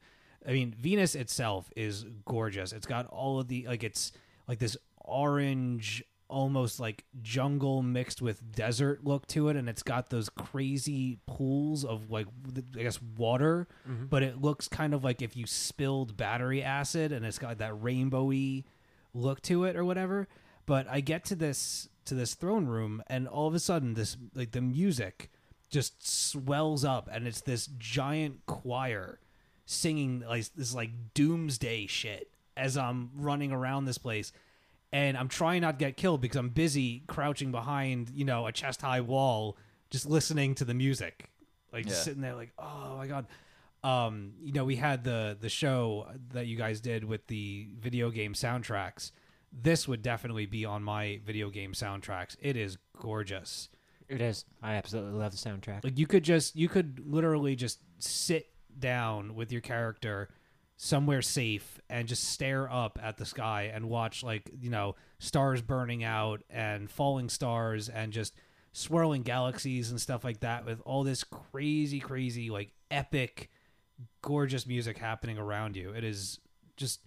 I mean Venus itself is gorgeous. It's got all of the like it's like this orange almost like jungle mixed with desert look to it and it's got those crazy pools of like I guess water mm-hmm. but it looks kind of like if you spilled battery acid and it's got that rainbowy look to it or whatever but I get to this to this throne room, and all of a sudden, this like the music just swells up, and it's this giant choir singing like this like doomsday shit as I'm running around this place. And I'm trying not to get killed because I'm busy crouching behind, you know, a chest high wall, just listening to the music. Like just Yeah. sitting there like, oh my god. Um, you know, we had the the show that you guys did with the video game soundtracks. This would definitely be on my video game soundtracks. It is gorgeous. It is. I absolutely love the soundtrack. Like you could just you could literally just sit down with your character somewhere safe and just stare up at the sky and watch like, you know, stars burning out and falling stars and just swirling galaxies and stuff like that with all this crazy crazy like epic gorgeous music happening around you. It is just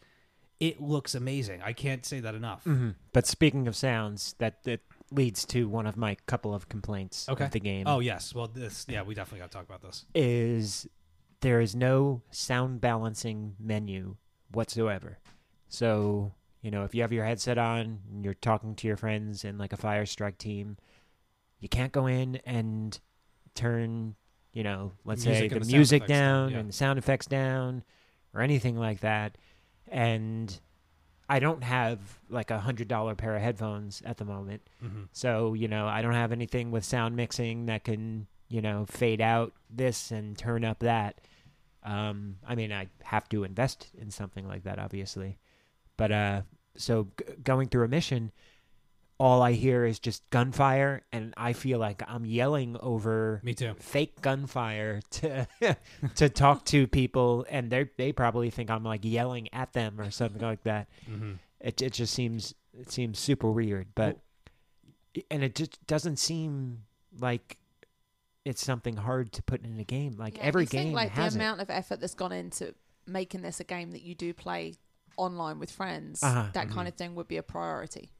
it looks amazing. I can't say that enough. hmm But speaking of sounds, that that leads to one of my couple of complaints Okay. of the game. Oh yes. Well this yeah, we definitely got to talk about this. is there is no sound balancing menu whatsoever. So, you know, if you have your headset on and you're talking to your friends in like a fire strike team, you can't go in and turn, you know, let's Music say the the music down, down yeah. and the sound effects down or anything like that. And I don't have like a hundred dollar pair of headphones at the moment. Mm-hmm. So, you know, I don't have anything with sound mixing that can, you know, fade out this and turn up that. Um, I mean, I have to invest in something like that, obviously. But uh, so g- going through a mission, all I hear is just gunfire, and I feel like I'm yelling over Me too. fake gunfire to [LAUGHS] to talk to people, and they they probably think I'm like yelling at them or something like that Mm-hmm. it it just seems it seems super weird but and it just doesn't seem like it's something hard to put in a game like Yeah, every you think, game like has the it amount of effort that's gone into making this a game that you do play online with friends, Uh-huh. that kind of thing would be a priority.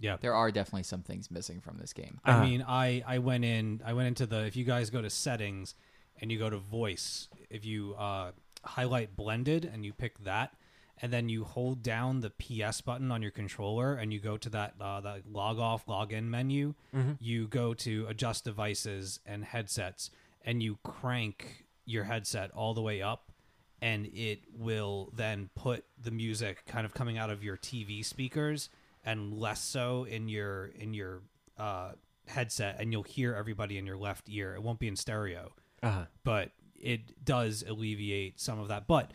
Yeah. There are definitely some things missing from this game. I Uh-huh. mean, I I went in I went into the if you guys go to settings and you go to voice, if you uh, highlight blended and you pick that, and then you hold down the PS button on your controller and you go to that uh, that log off log in menu, you go to adjust devices and headsets, and you crank your headset all the way up. And it will then put the music kind of coming out of your TV speakers and less so in your in your uh, headset, and you'll hear everybody in your left ear. It won't be in stereo, uh-huh. but it does alleviate some of that. But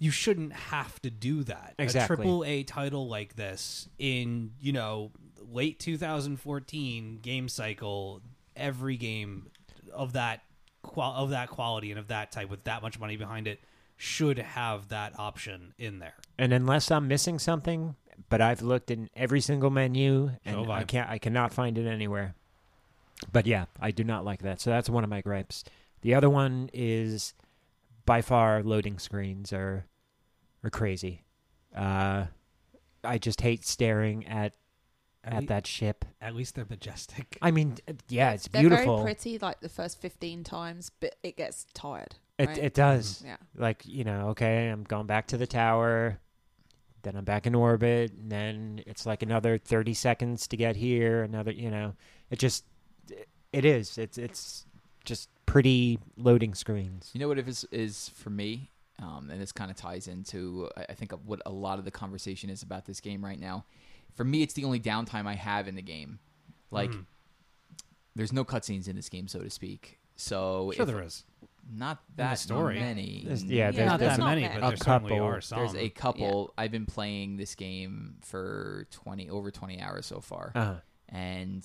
you shouldn't have to do that. Exactly. A triple A title like this in you know late 2014 game cycle, every game of that qual- of that quality and of that type with that much money behind it should have that option in there. and unless i'm missing something but i've looked in every single menu and I. can't i cannot find it anywhere but yeah i do not like that so that's one of my gripes the other one is by far loading screens are are crazy uh i just hate staring at At, at lea- that ship at least they're majestic. I mean, yeah, it's beautiful. They're beautiful. very pretty, like the first 15 times, but it gets tired. It right? it does. Yeah. Like you know, okay, I'm going back to the tower, then I'm back in orbit, and then it's like another thirty seconds to get here. Another, you know, it just it is. It's it's just pretty loading screens. You know what it is is for me, um, and this kind of ties into I I think of what a lot of the conversation is about this game right now. For me, it's the only downtime I have in the game. Like, Mhm. there's no cutscenes in this game, so to speak. So Sure, if- there is. not that story. many. There's- yeah, Yeah, there's, not there's that not many, many. but A there certainly couple. are some. There's a couple. I've been playing this game for twenty over twenty hours so far, uh, and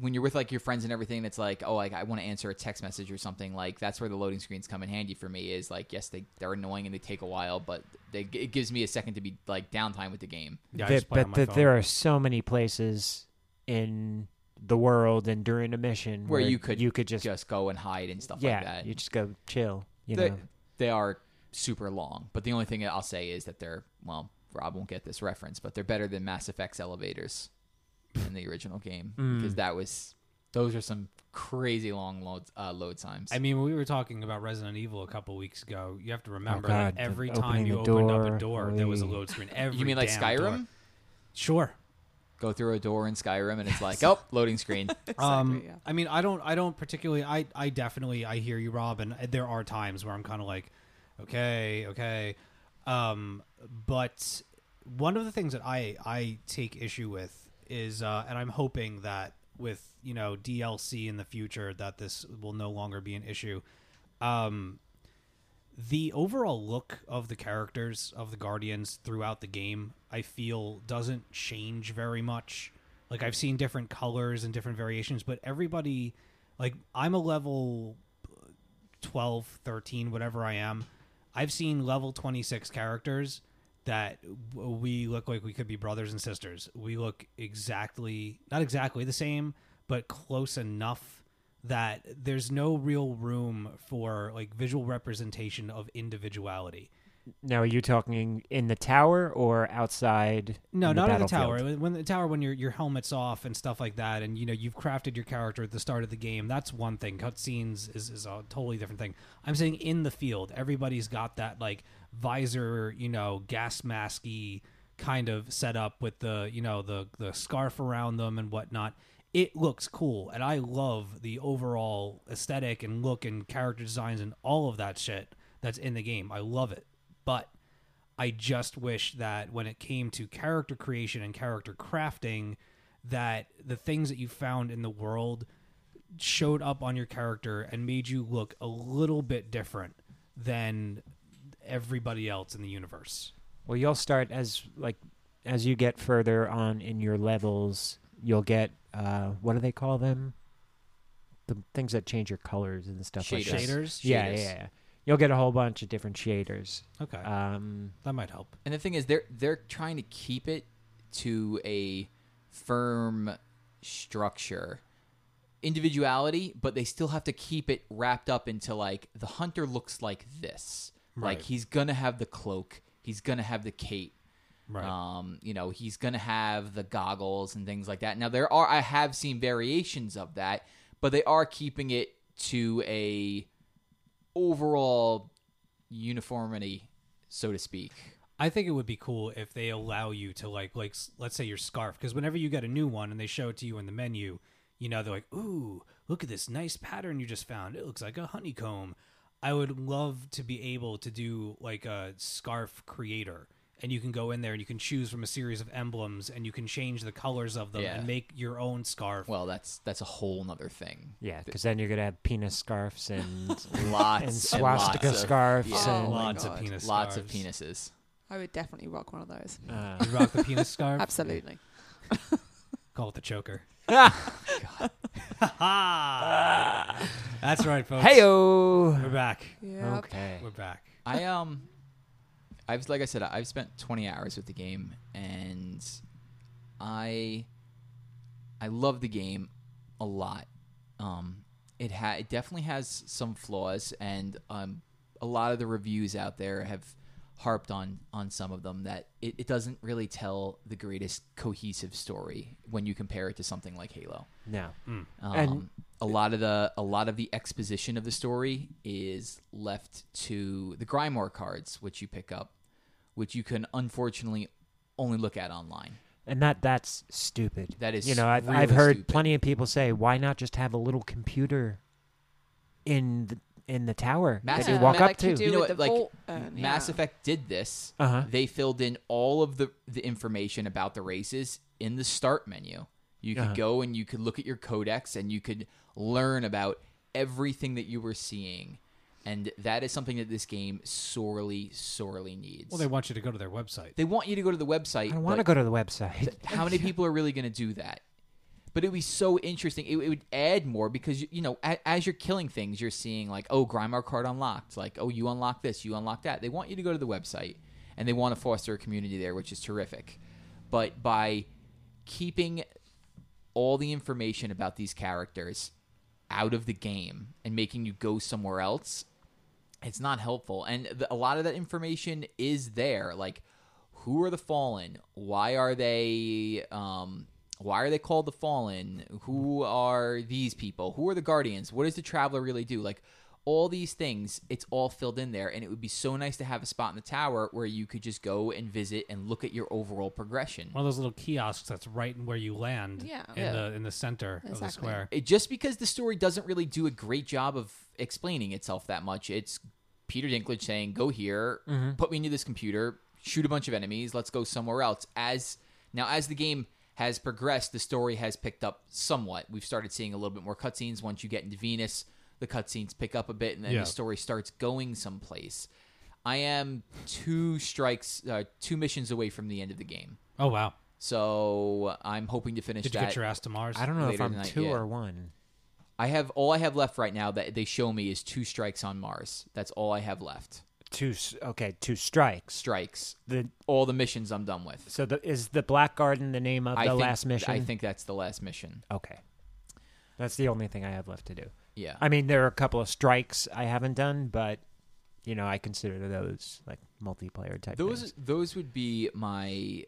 when you're with like your friends and everything, that's like, oh, like I want to answer a text message or something. Like that's where the loading screens come in handy for me. Is like, yes, they they're annoying and they take a while, but they, it gives me a second to be like downtime with the game. Yeah, the- but the- there are so many places in the world and during a mission Where you could you could just, Just go and hide and stuff yeah like that. you just go chill. You they, know, they are super long, but the only thing I'll say is that they're well, Rob won't get this reference, but they're better than Mass Effect's elevators in the original game Mm. because that was those are some crazy long load uh, load times. I mean, when we were talking about Resident Evil a couple weeks ago, you have to remember Oh, God, that every the time opening you the opened up a door, door, there was a load screen. [LAUGHS] Every you mean like damn Skyrim? door. Sure. go through a door in Skyrim and it's [LAUGHS] like, oh, loading screen. [LAUGHS] Exactly, um, yeah. I mean, I don't, I don't particularly. I, I definitely, I hear you, Rob, and there are times where I'm kind of like, okay, okay, um, but one of the things that I, I take issue with is, uh, and I'm hoping that with you know DLC in the future that this will no longer be an issue. Um, the overall look of the characters of the guardians throughout the game i feel doesn't change very much like i've seen different colors and different variations but everybody like i'm a level 12 13 whatever i am i've seen level 26 characters that we look like we could be brothers and sisters we look exactly not exactly the same but close enough that there's no real room for like visual representation of individuality. Now, are you talking in the tower or outside? No, in not the in the tower. When the tower, when your your helmet's off and stuff like that, and you know you've crafted your character at the start of the game. That's one thing. Cutscenes is is a totally different thing. I'm saying in the field, everybody's got that like visor, you know, gas masky kind of setup with the you know the the scarf around them and whatnot. It looks cool, and I love the overall aesthetic and look and character designs and all of that shit that's in the game. I love it, but I just wish that when it came to character creation and character crafting, that the things that you found in the world showed up on your character and made you look a little bit different than everybody else in the universe. Well, you'll start as like as you get further on in your levels, you'll get uh, what do they call them? The things that change your colors and stuff like that. Shaders. Shaders? Yeah, Shaders. yeah, yeah. You'll get a whole bunch of different shaders. Okay. Um, that might help. And the thing is, they're they're trying to keep it to a firm structure, individuality, but they still have to keep it wrapped up into like the hunter looks like this. Like he's gonna have the cloak, he's gonna have the cape, Right. Um, you know, he's gonna have the goggles and things like that. Now there are I have seen variations of that, but they are keeping it to a overall uniformity, so to speak. I think it would be cool if they allow you to like like let's say your scarf because whenever you get a new one and they show it to you in the menu, you know they're like, "Ooh, look at this nice pattern you just found. It looks like a honeycomb." I would love to be able to do like a scarf creator and you can go in there and you can choose from a series of emblems and you can change the colors of them Yeah. and make your own scarf. Well, that's that's a whole nother thing. yeah, because then you're gonna have penis scarves [LAUGHS] [LAUGHS] and Lots and and swastika lots of- scarves yeah. and Oh my lots of God. penis Lots of scarves. penises. I would definitely rock one of those. uh, You rock the penis [LAUGHS] scarf. Absolutely. Call it the choker. [LAUGHS] That's right, folks. Heyo. We're back. Yeah. Okay. We're back. I um, I've like I said, I've spent 20 hours with the game, and I I love the game a lot. Um, it ha- it definitely has some flaws, and um, a lot of the reviews out there have harped on on some of them that it, it doesn't really tell the greatest cohesive story when you compare it to something like Halo. No. Um, And- a lot of the a lot of the exposition of the story is left to the Grimoire cards, which you pick up, which you can unfortunately only look at online. And that that's stupid. That is you know I've really I've heard stupid. plenty of people say why not just have a little computer in the in the tower Mass that you Effect- walk like up you to. do You know with what, the like, vault urn, Mass yeah. Effect did this. Uh-huh. They filled in all of the the information about the races in the start menu. You could Uh-huh. go and you could look at your codex and you could learn about everything that you were seeing. And that is something that this game sorely, sorely needs. Well, they want you to go to their website. They want you to go to the website. I want to but go to the website. How many people are really going to do that? But it would be so interesting. It, it would add more because you, know, a, as you're killing things, you're seeing like, oh, Grimoire card unlocked. Like, oh, you unlock this, you unlock that. They want you to go to the website, and they want to foster a community there, which is terrific. But by keeping all the information about these characters out of the game and making you go somewhere else, it's not helpful. And the, a lot of that information is there. Like, who are the fallen? Why are they? Um, why are they called the fallen? Who are these people? Who are the guardians? What does the traveler really do? Like, all these things. It's all filled in there, and it would be so nice to have a spot in the tower where you could just go and visit and look at your overall progression. One of those little kiosks that's right in where you land. Yeah. In Yeah. the in the center of the Exactly. square. It, just because the story doesn't really do a great job of explaining itself that much. It's Peter Dinklage saying, "Go here, mm-hmm. put me into this computer, shoot a bunch of enemies, let's go somewhere else." As now, as the game has progressed, the story has picked up somewhat. We've started seeing a little bit more cutscenes. Once you get into Venus, the cutscenes pick up a bit, and then Yeah. the story starts going someplace. I am two strikes, uh, two missions away from the end of the game, Oh wow! so I'm hoping to finish Did you that. get your ass to Mars? I don't know if I'm two yeah. or one. I have all I have left right now that they show me is two strikes on Mars. That's all I have left. Two. Okay, two strikes. Strikes. The All the missions I'm done with. so the, is the Black Garden the name of I the think, last mission? I think that's the last mission. Okay, that's the only thing I have left to do. Yeah. I mean, there are a couple of strikes I haven't done, but you know, I consider those like multiplayer type. those things. those would be my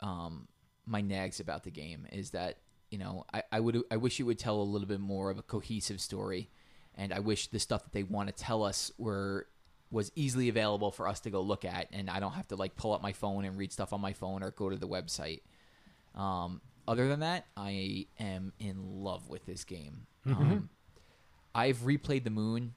um my nags about the game is that you know I, I would I wish it would tell a little bit more of a cohesive story, and I wish the stuff that they want to tell us were was easily available for us to go look at, and I don't have to like pull up my phone and read stuff on my phone or go to the website. Um, other than that, I am in love with this game. Um, I've replayed the Moon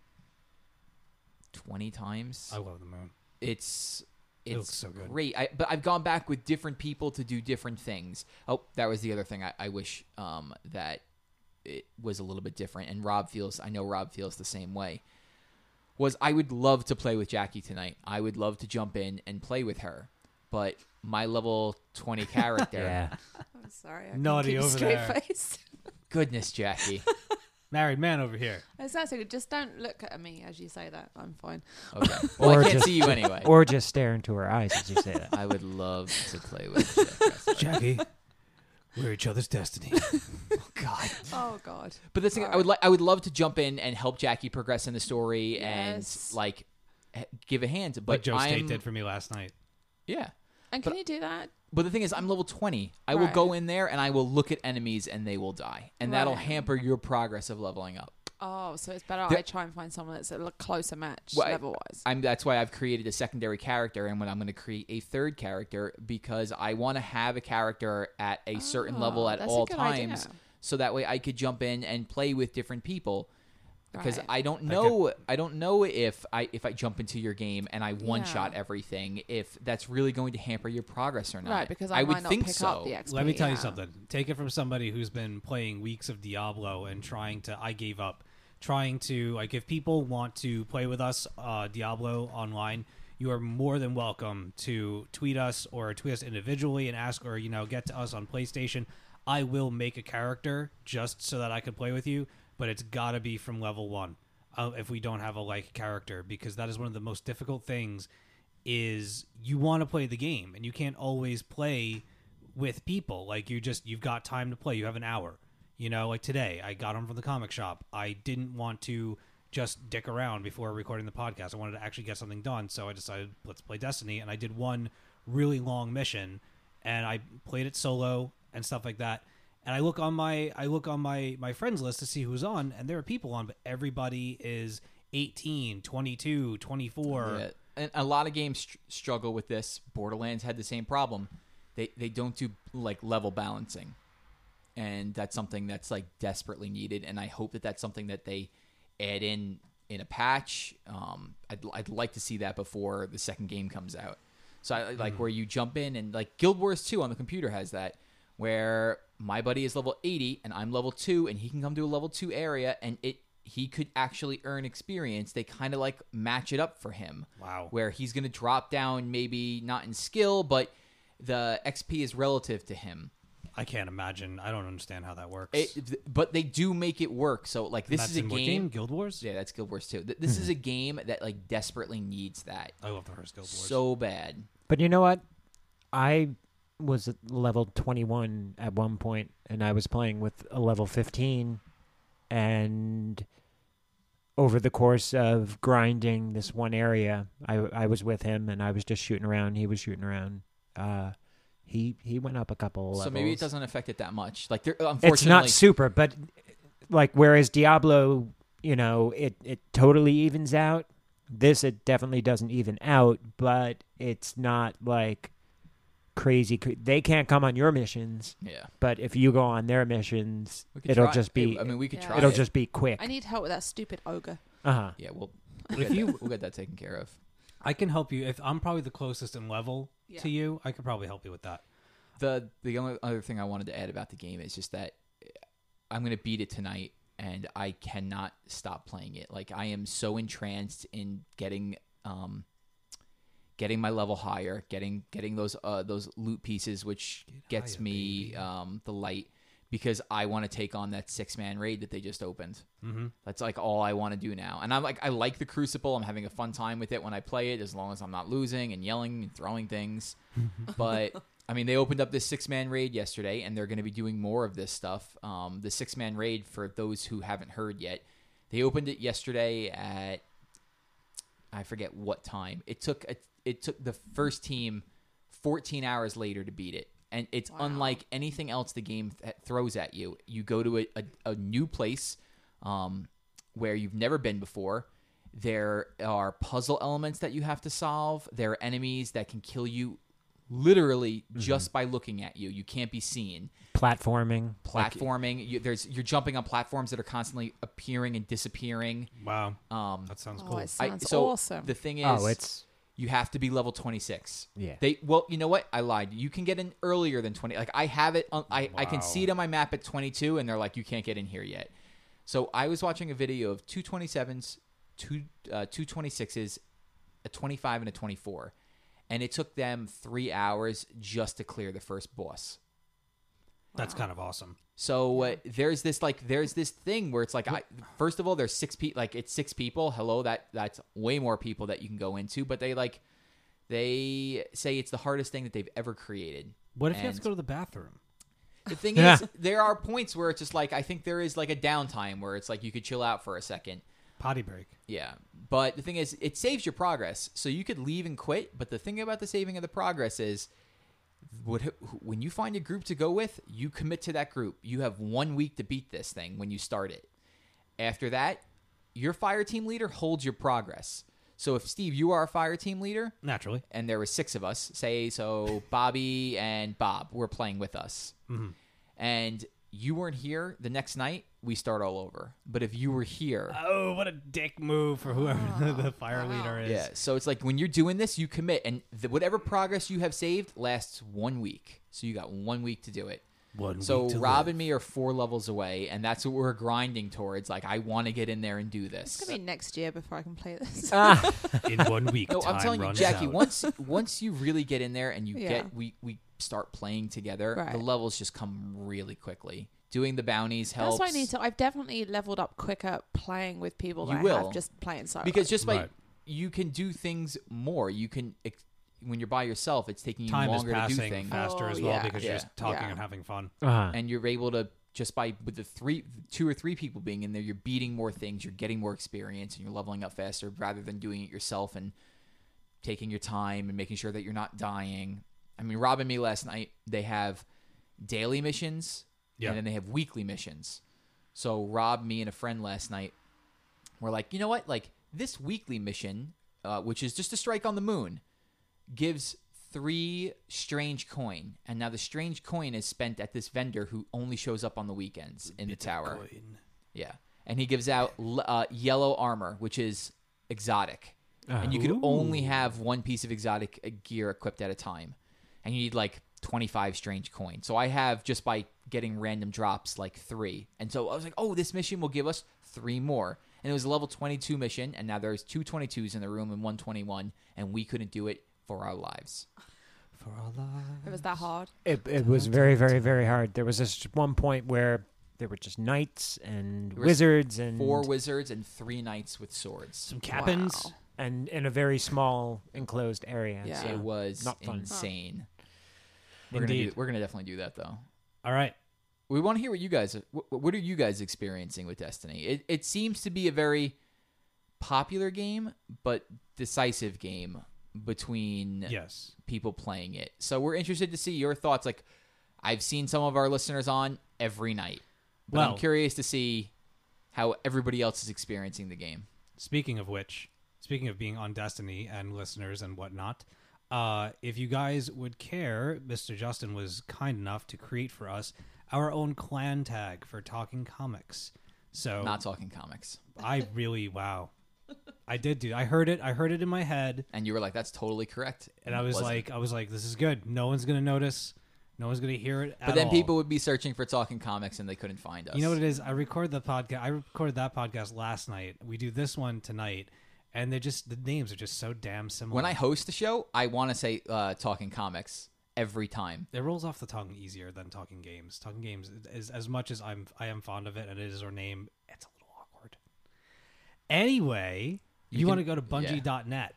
twenty times I love the moon. it's it's looks so good. great. I, but I've gone back with different people to do different things. Oh, that was the other thing. I, I wish um, that it was a little bit different. And Rob feels. I know Rob feels the same way. Was I would love to play with Jackie tonight. I would love to jump in and play with her, but my level twenty [LAUGHS] character. yeah. I'm sorry. I Naughty can keep over straight there. Face. [LAUGHS] Goodness, Jackie. [LAUGHS] Married man over here. Exactly. Just don't look at me as you say that. I'm fine. Okay. Well, Or I can't just- see you anyway. Or just stare into her eyes as you say that. I would love to play with Jackie. Jackie, we're each other's destiny. [LAUGHS] Oh God. Oh God. But the thing, I would like, I would love to jump in and help Jackie progress in the story Yes. and like h- give a hand. But like Joe I'm, State did for me last night. yeah. And But- can you do that? But the thing is, I'm level 20. I will Right. go in there and I will look at enemies and they will die, and that'll Right. hamper your progress of leveling up. Oh, so it's better The- I try and find someone that's a closer match Well, level wise. I'm that's why I've created a secondary character, and when I'm going to create a third character because I want to have a character at a certain level Oh, at all times, idea. so that way I could jump in and play with different people. Because Right. I don't know, I don't know if I if I jump into your game and I one shot Yeah. everything, if that's really going to hamper your progress or not. Right, because I, would might not think pick so. up the XP. Let me tell you something. Take it from somebody who's been playing weeks of Diablo and trying to. I gave up. Trying to like, if people want to play with us, uh, Diablo online, you are more than welcome to tweet us or tweet us individually and ask, or you know, get to us on PlayStation. I will make a character just so that I can play with you, but it's got to be from level one. Uh, if we don't have a like character, because that is one of the most difficult things. Is you want to play the game and you can't always play with people. Like you just you've got time to play. You have an hour. You know, like today, I got home from the comic shop. I didn't want to just dick around before recording the podcast. I wanted to actually get something done, so I decided let's play Destiny. And I did one really long mission, and I played it solo and stuff like that. And I look on my I look on my my friends list to see who's on, and there are people on, but everybody is 18, 22, 24. Yeah. And a lot of games str- struggle with this. Borderlands had the same problem. They they don't do like level balancing, and that's something that's like desperately needed. And I hope that that's something that they add in in a patch. Um, I'd I'd like to see that before the second game comes out. So I like where you jump in and like Guild Wars 2 on the computer has that where my buddy is level 80 and I'm level 2 and he can come to a level 2 area and it he could actually earn experience. They kind of like match it up for him. Wow. Where he's going to drop down maybe not in skill but the XP is relative to him. I can't imagine. I don't understand how that works. It, but they do make it work. So like this that's is a in what game. Guild Wars. Yeah, that's Guild Wars 2. Th- This is a hmm. game that like desperately needs that I love the first Guild Wars. so bad. But you know what? I was level 21 at one point, and I was playing with a level 15. And over the course of grinding this one area, I, I was with him, and I was just shooting around. He was shooting around. Uh, he he went up a couple levels. So maybe it doesn't affect it that much. Like there, unfortunately, It's not super, but like whereas Diablo, you know, it it totally evens out. This it definitely doesn't even out, but it's not like crazy. They can't come on your missions, Yeah. but if you go on their missions, it'll try- just be I mean, we could Yeah. try. it'll it. just be quick. I need help with that stupid ogre. Uh huh. Yeah, we'll. [LAUGHS] We'll if get, you- that, we'll get that taken care of. I can help you if I'm probably the closest in level Yeah. to you. I could probably help you with that. The the only other thing I wanted to add about the game is just that I'm gonna beat it tonight, and I cannot stop playing it. Like I am so entranced in getting um getting my level higher, getting getting those uh those loot pieces, which gets higher, me um the light because I want to take on that six man raid that they just opened. Mm-hmm. That's like all I want to do now. And I'm like, I like the Crucible. I'm having a fun time with it when I play it, as long as I'm not losing and yelling and throwing things. [LAUGHS] but I mean, they opened up this six man raid yesterday, and they're going to be doing more of this stuff. Um, the six man raid, for those who haven't heard yet, they opened it yesterday at I forget what time. It took a, it took the first team 14 hours later to beat it. And it's Wow. unlike anything else the game th- throws at you. You go to a, a, a new place um, where you've never been before. There are puzzle elements that you have to solve. There are enemies that can kill you literally just by looking at you. You can't be seen Platforming. like- platforming. you, there's you're jumping on platforms that are constantly appearing and disappearing. Wow, Um, that sounds Oh, cool. it I- sounds so awesome. the thing is, oh, it's you have to be level 26. Yeah. They well, you know what? I lied. You can get in earlier than 20. Like I have it. On, I I can see it on my map at 22, and they're like, you can't get in here yet. So I was watching a video of two 27s, two uh, two 26s, a 25, and a 24, and it took them three hours just to clear the first boss. That's kind of awesome. So uh, there's this like there's this thing where it's like I first of all there's six people like it's six people. Hello, that that's way more people that you can go into, but they like they say it's the hardest thing that they've ever created. What if you have to go to the bathroom? The [LAUGHS] thing Yeah. is, there are points where it's just like I think there is like a downtime where it's like you could chill out for a second. Potty break. Yeah, but the thing is, it saves your progress, so you could leave and quit. But the thing about the saving of the progress is, what when you find a group to go with, you commit to that group. You have one week to beat this thing when you start it. After that, your fire team leader holds your progress. So if Steve, you are a fire team leader, Naturally. and there were six of us, say so Bobby and Bob were playing with us, mm-hmm. and you weren't here the next night, we start all over. But if you were here, Oh, what a dick move for whoever the fire wow. leader is. Yeah, so it's like when you're doing this, you commit, and the, whatever progress you have saved lasts one week. So you got one week to do it. One So week to Rob live. and me are four levels away, and that's what we're grinding towards. Like I want to get in there and do this. It's this. gonna be next year before I can play this. [LAUGHS] ah, in one week. No, time I'm telling you, Jackie. out. Once once you really get in there and you Yeah. get we we start playing together, Right. the levels just come really quickly. Doing the bounties helps. That's why I need to. I've definitely leveled up quicker playing with people You than I will. have just playing solo. because just by Right. you can do things more. You can ex- when you're by yourself, it's taking you time is longer to do passing things. faster Oh, as well yeah. because you're Yeah. just talking Yeah. and having fun. uh-huh. and you're able to just by with the three two or three people being in there you're beating more things you're getting more experience and you're leveling up faster rather than doing it yourself and taking your time and making sure that you're not dying i mean rob and me last night they have daily missions Yeah. and then they have weekly missions. So rob me and a friend last night were like you know what? Like this weekly mission uh, which is just a strike on the moon gives three strange coin and now the strange coin is spent at this vendor who only shows up on the weekends in the tower. Yeah. And he gives out uh, yellow armor which is exotic. And you can only have one piece of exotic uh, gear equipped at a time. And you need like 25 strange coin so i have just by getting random drops like three and so i was like oh this mission will give us three more and it was a level 22 mission and now there's two 22s in the room and 121 and we couldn't do it for our lives For our lives. it was that hard. it it was very very very hard. There was this one point where there were just knights and wizards and four wizards and three knights with swords Some captains, Wow. and in a very small enclosed area. Yeah. so- it was not fun. insane we're gonna, do, we're gonna definitely do that though All right. we want to hear what you guys what, what are you guys experiencing with destiny it, it seems to be a very popular game but decisive game between Yes. people playing it so we're interested to see your thoughts like i've seen some of our listeners on every night but i'm Well- curious to see how everybody else is experiencing the game. Speaking of which, speaking of being on Destiny and listeners and whatnot, uh, if you guys would care, Mr. Justin was kind enough to create for us our own clan tag for Talking Comics. So Not talking comics. I really wow, I did do. I heard it. I heard it in my head, And you were like, "That's totally correct." and I was Wasn't. like, I was like, this is good. No one's gonna notice. No one's gonna hear it. But at then all. people would be searching for talking comics and they couldn't find us. You know what it is? I record the podcast. I recorded that podcast last night. We do this one tonight, and they're just the names are just so damn similar. When I host the show, I want to say uh, talking comics every time. it rolls off the tongue easier than talking games. Talking games is as much as I'm I am fond of it, and it is our name. It's a little awkward. Anyway, you, You want to go to Bungie.net,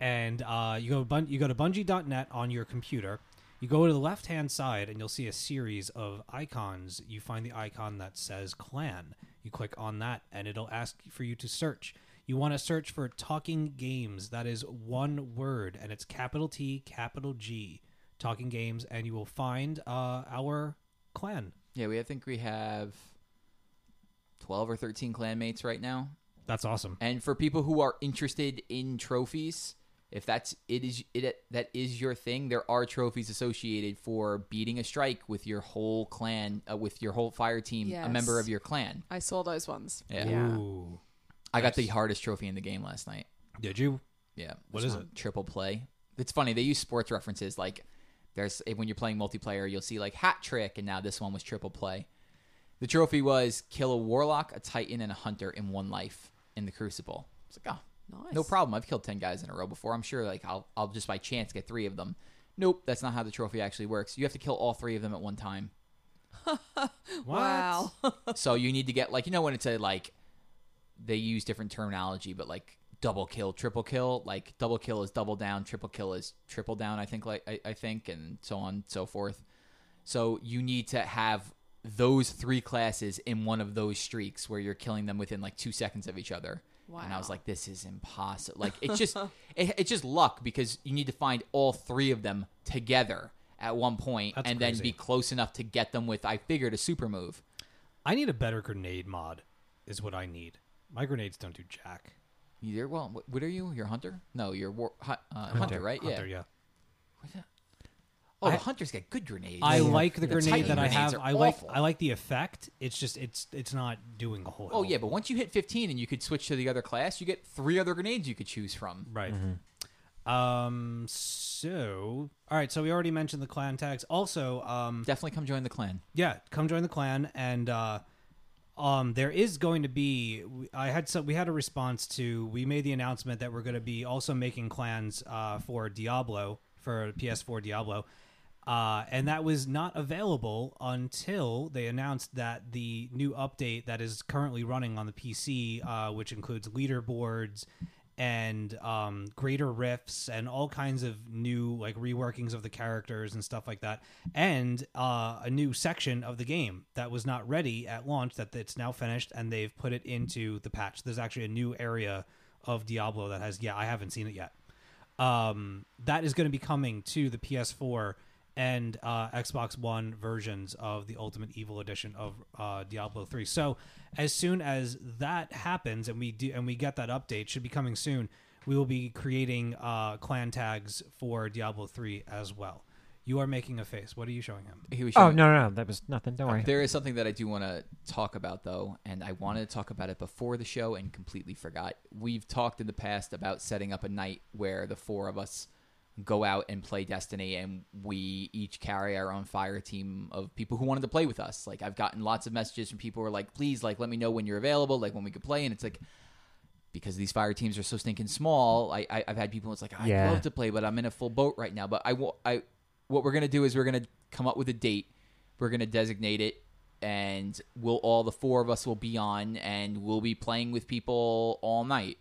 and uh, you go bun- you go to Bungie.net on your computer. You go to the left hand side, and you'll see a series of icons. You find the icon that says Clan. You click on that, and it'll ask for you to search. You want to search for Talking Games. That is one word, and it's capital T, capital G. Talking Games, and you will find uh, our clan. Yeah, we I think we have twelve or thirteen clanmates right now. That's awesome. And for people who are interested in trophies, if that's it is it that is your thing, there are trophies associated for beating a strike with your whole clan, uh, with your whole fire team, a member of your clan. I saw those ones. Yeah. Yeah. Ooh. I got the hardest trophy in the game last night. Did you? Yeah. What This is one, it? Triple play. It's funny they use sports references like there's when you're playing multiplayer, you'll see like hat trick, and now this one was triple play. The trophy was kill a warlock, a titan, and a hunter in one life in the Crucible. It's like, oh, Nice. no problem. I've killed ten guys in a row before. I'm sure like I'll I'll just by chance get three of them. Nope, that's not how the trophy actually works. You have to kill all three of them at one time. [LAUGHS] What? Wow. [LAUGHS] so you need to get like you know when it's a like they use different terminology, but like double kill, triple kill, like double kill is double down, triple kill is triple down. I think like I, I think and so on and so forth. So you need to have those three classes in one of those streaks where you're killing them within like two seconds of each other. Wow. And I was like, this is impossible. Like it's just [LAUGHS] it, it's just luck because you need to find all three of them together at one point That's and then be close enough to get them with I figured a super move. I need a better grenade mod. Is what I need. My grenades don't do jack. You're well. What, what are you? You're a hunter? No, you're war, hu- uh, hunter, right? Hunter, yeah. yeah. What's that? Oh, I- the hunters get good grenades. I Yeah. like the The grenade that I have. I like awful. I like the effect. It's just it's it's not doing a whole. oh yeah, but once you hit 15 and you could switch to the other class, you get three other grenades you could choose from. right. Um. So all right. So we already mentioned the clan tags. Also, um, Definitely come join the clan. yeah, come join the clan and uh um there is going to be I had some we had a response to we made the announcement that we're going to be also making clans uh for Diablo for PS4 Diablo. Uh, and that was not available until they announced that the new update that is currently running on the PC, uh, which includes leaderboards and um, greater rifts and all kinds of new like reworkings of the characters and stuff like that, and uh, a new section of the game that was not ready at launch that it's now finished and they've put it into the patch. There's actually a new area of Diablo that has yeah I haven't seen it yet. Um, that is going to be coming to the PS4 and uh, Xbox One versions of the Ultimate Evil Edition of uh, Diablo 3. So as soon as that happens and we do and we get that update, should be coming soon. We will be creating uh, clan tags for Diablo 3 as well. You are making a face. What are you showing him? He was showing Oh no, no, no, that was nothing. Don't worry. There is something that I do want to talk about though, and I wanted to talk about it before the show and completely forgot. We've talked in the past about setting up a night where the four of us go out and play Destiny, and we each carry our own fire team of people who wanted to play with us. Like I've gotten lots of messages from people who are like, "Please, like, let me know when you're available, like when we could play." And it's like because these fire teams are so stinking small. I, I I've had people. It's like I'd Yeah. love to play, but I'm in a full boat right now. But I I what we're gonna do is we're gonna come up with a date. We're gonna designate it, and we'll all the four of us will be on, and we'll be playing with people all night.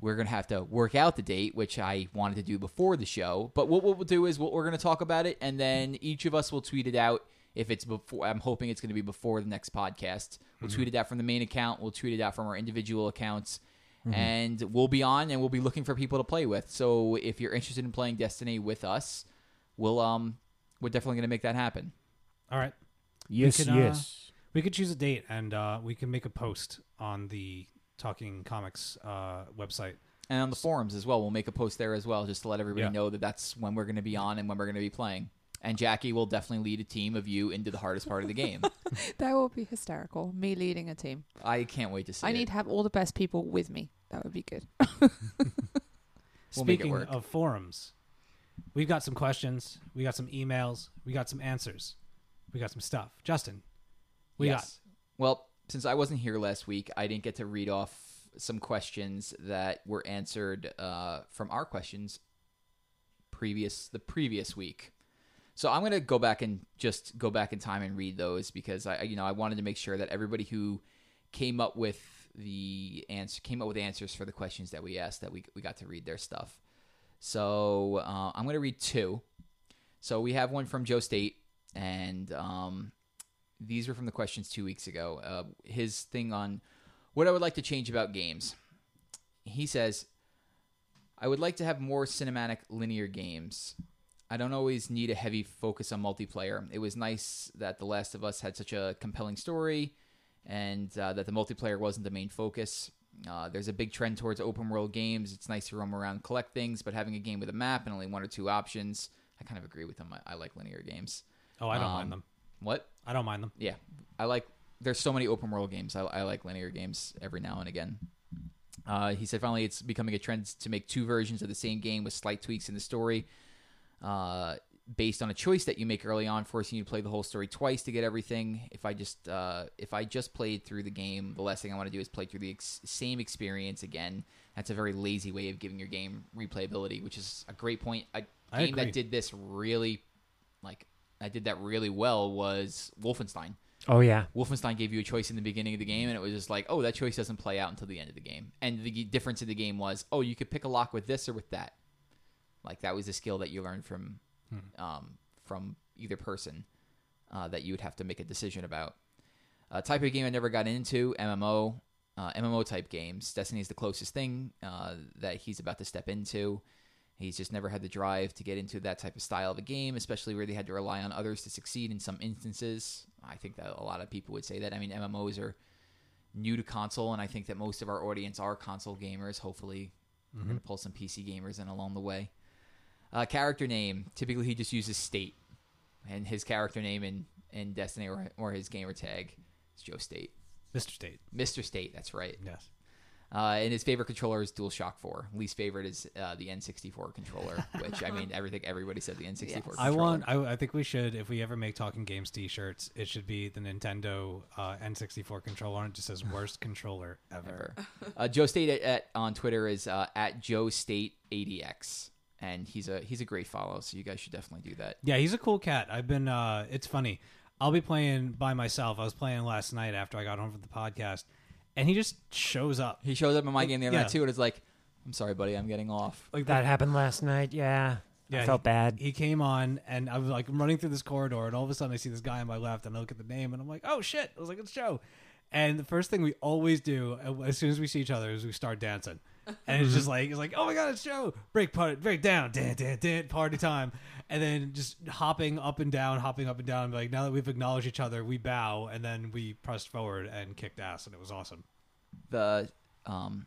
We're gonna have to work out the date, which I wanted to do before the show. But what, what we'll do is we'll, we're gonna talk about it, and then each of us will tweet it out. If it's before, I'm hoping it's gonna be before the next podcast. We'll tweet it out from the main account. We'll tweet it out from our individual accounts and we'll be on and we'll be looking for people to play with. So if you're interested in playing Destiny with us, we'll um we're definitely gonna make that happen. All right. yes, can, uh, yes. We could choose a date and uh, we can make a post on the Talking Comics uh, website. And on the forums as well, we'll make a post there as well, just to let everybody Yeah. know that that's when we're going to be on and when we're going to be playing. And Jackie will definitely lead a team of you into the hardest part of the game. [LAUGHS] That will be hysterical. Me leading a team. I can't wait to see I it. need to have all the best people with me. That would be good. [LAUGHS] We'll make it Speaking work. of forums, we've got some questions, we got some emails, we got some answers, we got some stuff. Justin, we yes. Well, since I wasn't here last week, I didn't get to read off some questions that were answered uh, from our questions previous the previous week. So I'm gonna go back and just go back in time and read those because I, you know, I wanted to make sure that everybody who came up with the answer came up with answers for the questions that we asked that we we got to read their stuff. So uh, I'm gonna read two. So we have one from Joe State, and um, these were from the questions two weeks ago. Uh, his thing on what I would like to change about games. He says, I would like to have more cinematic linear games. I don't always need a heavy focus on multiplayer. It was nice that The Last of Us had such a compelling story and uh, that the multiplayer wasn't the main focus. Uh, there's a big trend towards open world games. It's nice to roam around collect things, but having a game with a map and only one or two options, I kind of agree with him. I, I like linear games. Oh, I don't Um, mind them. What? I don't mind them. yeah, I like. There's so many open world games. I, I like linear games every now and again. Uh, he said finally it's becoming a trend to make two versions of the same game with slight tweaks in the story, uh, based on a choice that you make early on, forcing you to play the whole story twice to get everything. If I just uh, if I just played through the game, the last thing I want to do is play through the ex- same experience again. That's a very lazy way of giving your game replayability, which is a great point. A I game agree. that did this really, like, I did that really well was Wolfenstein. Oh yeah. Wolfenstein gave you a choice in the beginning of the game, and it was just like, oh, that choice doesn't play out until the end of the game. And the difference in the game was, oh, you could pick a lock with this or with that. Like that was a skill that you learned from um, from either person uh, that you would have to make a decision about. Uh, type of game I never got into MMO. Uh, MMO type games. Destiny is the closest thing uh, that he's about to step into. He's just never had the drive to get into that type of style of a game, especially where they had to rely on others to succeed in some instances. I think that a lot of people would say that. I mean, MMOs are new to console, and I think that most of our audience are console gamers. Hopefully, we're going to pull some PC gamers in along the way. Uh, character name. Typically, he just uses state, and his character name in, in Destiny or, or his gamer tag is Joe State. Mr. State. Mr. State, that's right. Yes. Uh, and his favorite controller is DualShock 4. Least favorite is uh, the N64 controller, [LAUGHS] which I mean, everything everybody said the N64 Yes. controller. I want. I, I think we should. If we ever make Talking Games T-shirts, it should be the Nintendo uh, N64 controller, and it just says [LAUGHS] "worst controller ever." ever. Uh, Joe State at, at on Twitter is uh, at Joe State ADX, and he's a he's a great follow. So you guys should definitely do that. Yeah, he's a cool cat. I've been. uh It's funny. I'll be playing by myself. I was playing last night after I got home from the podcast, and he just shows up. He shows up in my game the other Yeah. night too, and it's like, I'm sorry, buddy, I'm getting off. Like That happened last night. Yeah. Yeah, I felt he- bad. He came on, and I was like running through this corridor, and all of a sudden I see this guy on my left, and I look at the name, and I'm like, "Oh shit!" I was like, "It's Joe." And the first thing we always do uh, as soon as we see each other is we start dancing, and it's just like it's like, "Oh my god, it's Joe!" Break part, break down, dan dan dan, party time, and then just hopping up and down, hopping up and down. Like now that we've acknowledged each other, we bow, and then we pressed forward and kicked ass, and it was awesome. The um,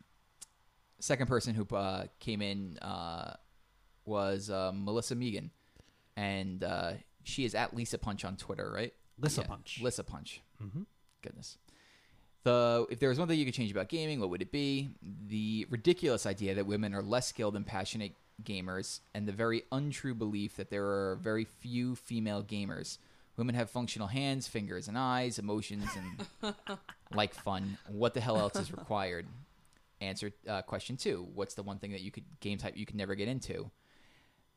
second person who uh, came in uh, was uh, Melissa Megan, and uh, she is at Lisa Punch on Twitter, right? Lisa Yeah, Punch. Lisa Punch. Mhm. Goodness. The if there was one thing you could change about gaming, what would it be? The ridiculous idea that women are less skilled and passionate gamers, and the very untrue belief that there are very few female gamers. Women have functional hands, fingers, and eyes, emotions, and [LAUGHS] like fun. What the hell else is required? Answer uh, question two: What's the one thing that you could game type you could never get into?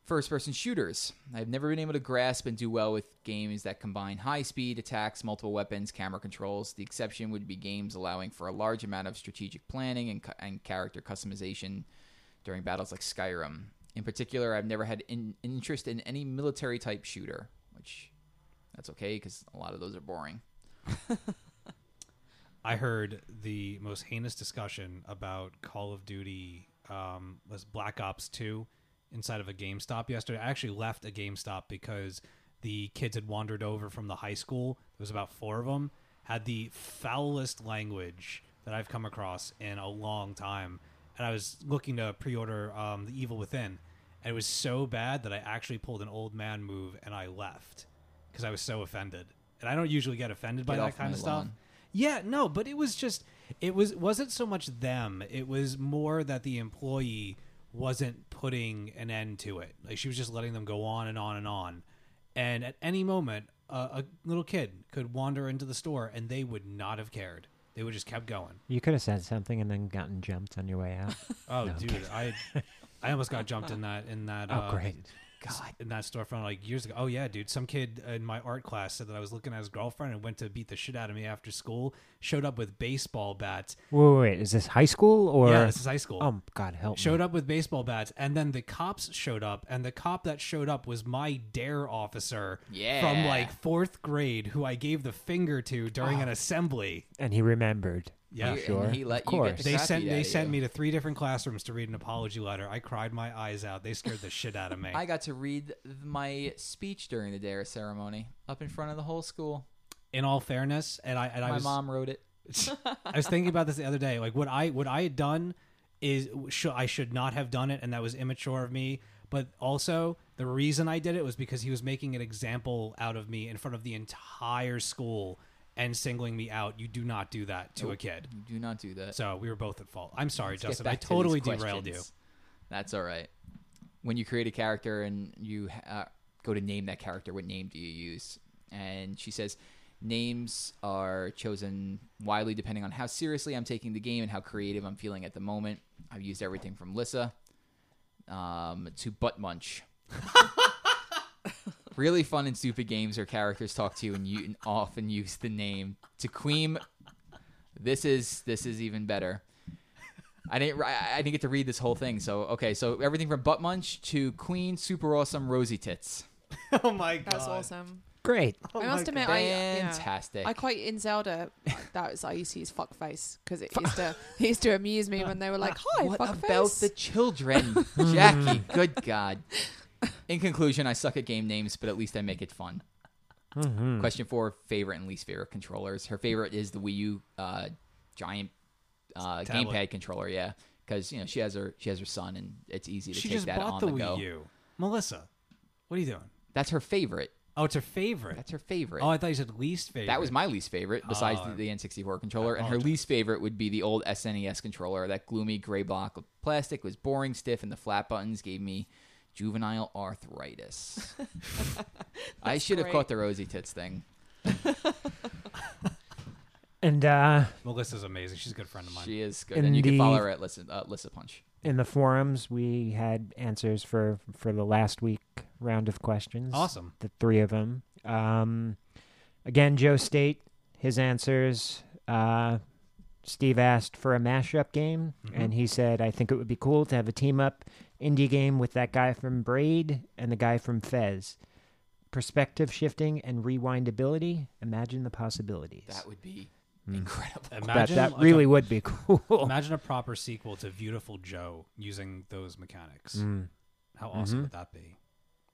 First person shooters. I've never been able to grasp and do well with games that combine high speed attacks, multiple weapons, camera controls. The exception would be games allowing for a large amount of strategic planning and, and character customization during battles like Skyrim. In particular, I've never had in, interest in any military type shooter, which that's okay because a lot of those are boring. [LAUGHS] I heard the most heinous discussion about Call of Duty um, was Black Ops 2 inside of a GameStop yesterday. I actually left a GameStop because the kids had wandered over from the high school. There was about four of them, had the foulest language that I've come across in a long time. And I was looking to pre-order um, The Evil Within, and it was so bad that I actually pulled an old man move and I left because I was so offended. And I don't usually get offended by Get that kind of stuff. lawn. Yeah, no, but it was just it was wasn't so much them. It was more that the employee wasn't putting an end to it. Like she was just letting them go on and on and on. And at any moment, uh, a little kid could wander into the store and they would not have cared. They would just kept going. You could have said something and then gotten jumped on your way out. Oh, No, dude, I I almost got jumped in that in that Oh, uh, great. God. in that storefront like years ago. Oh yeah, dude. Some kid in my art class said that I was looking at his girlfriend and went to beat the shit out of me after school. Showed up with baseball bats. Wait, wait, wait, is this high school or? yeah, this is high school. oh God, help showed me. up with baseball bats, and then the cops showed up, and the cop that showed up was my dare officer from like fourth grade, who I gave the finger to during an ah. assembly. and he remembered. Yeah, I'm and sure. he let of you get course. the They crap sent beat they of sent you. me to three different classrooms to read an apology letter. I cried my eyes out. They scared the shit out of me. [LAUGHS] I got to read th- my speech during the dare ceremony up in front of the whole school. In all fairness, and I and I my was mom wrote it. [LAUGHS] I was thinking about this the other day. Like what I what I had done is sh- I should not have done it, and that was immature of me. But also, the reason I did it was because he was making an example out of me in front of the entire school and singling me out. You do not do that to a kid. You do not do that. So we were both at fault. I'm sorry, Let's Justin. I back to totally derailed you. That's all right. When you create a character and you uh, go to name that character, what name do you use? And she says, names are chosen widely depending on how seriously I'm taking the game and how creative I'm feeling at the moment. I've used everything from Lissa um, to Butt Munch. [LAUGHS] really fun and stupid games where characters talk to you and you often use the name to Queen. This is this is even better. I didn't. I I didn't get to read this whole thing. So okay. So everything from butt munch to queen, super awesome, rosy tits. [LAUGHS] oh my god, That's awesome. Great. Oh I must my admit, I yeah. Fantastic. I quite in Zelda. That was I used to use fuckface because it used to [LAUGHS] it used to amuse me when they were like, "Hi, what fuckface." about the children, Jackie? [LAUGHS] Good God. In conclusion, I suck at game names, but at least I make it fun. Mhm. Question four: favorite and least favorite controllers. Her favorite is the Wii U uh, giant uh, gamepad controller. Yeah, because you know she has her she has her son, and it's easy to She take that on the the, Wii go. U. Melissa, what are you doing? That's her favorite. Oh, it's her favorite. That's her favorite. Oh, I thought you said least favorite. That was my least favorite, besides Oh, the, the N64 controller. And her least favorite would be the old SNES controller. That gloomy gray block of plastic was boring, stiff, and the flat buttons gave me juvenile arthritis. [LAUGHS] I should have great. caught the rosy tits thing. And uh, Melissa's amazing. She's a good friend of mine. She is good, In and you can the- follow her at Lissa, uh, Lissa Punch. in the forums, we had answers for for the last week round of questions. awesome. The three of them. Um, again, Joe State, his answers. Uh, Steve asked for a mashup game, Mhm. and he said, "I think it would be cool to have a team up indie game with that guy from Braid and the guy from Fez. Perspective shifting and rewindability. Imagine the possibilities. That would be Hmm. incredible. that Imagine that like really a- would be [LAUGHS] cool. Imagine a proper sequel to Beautiful Joe using those mechanics. Mm. How awesome Mhm. would that be?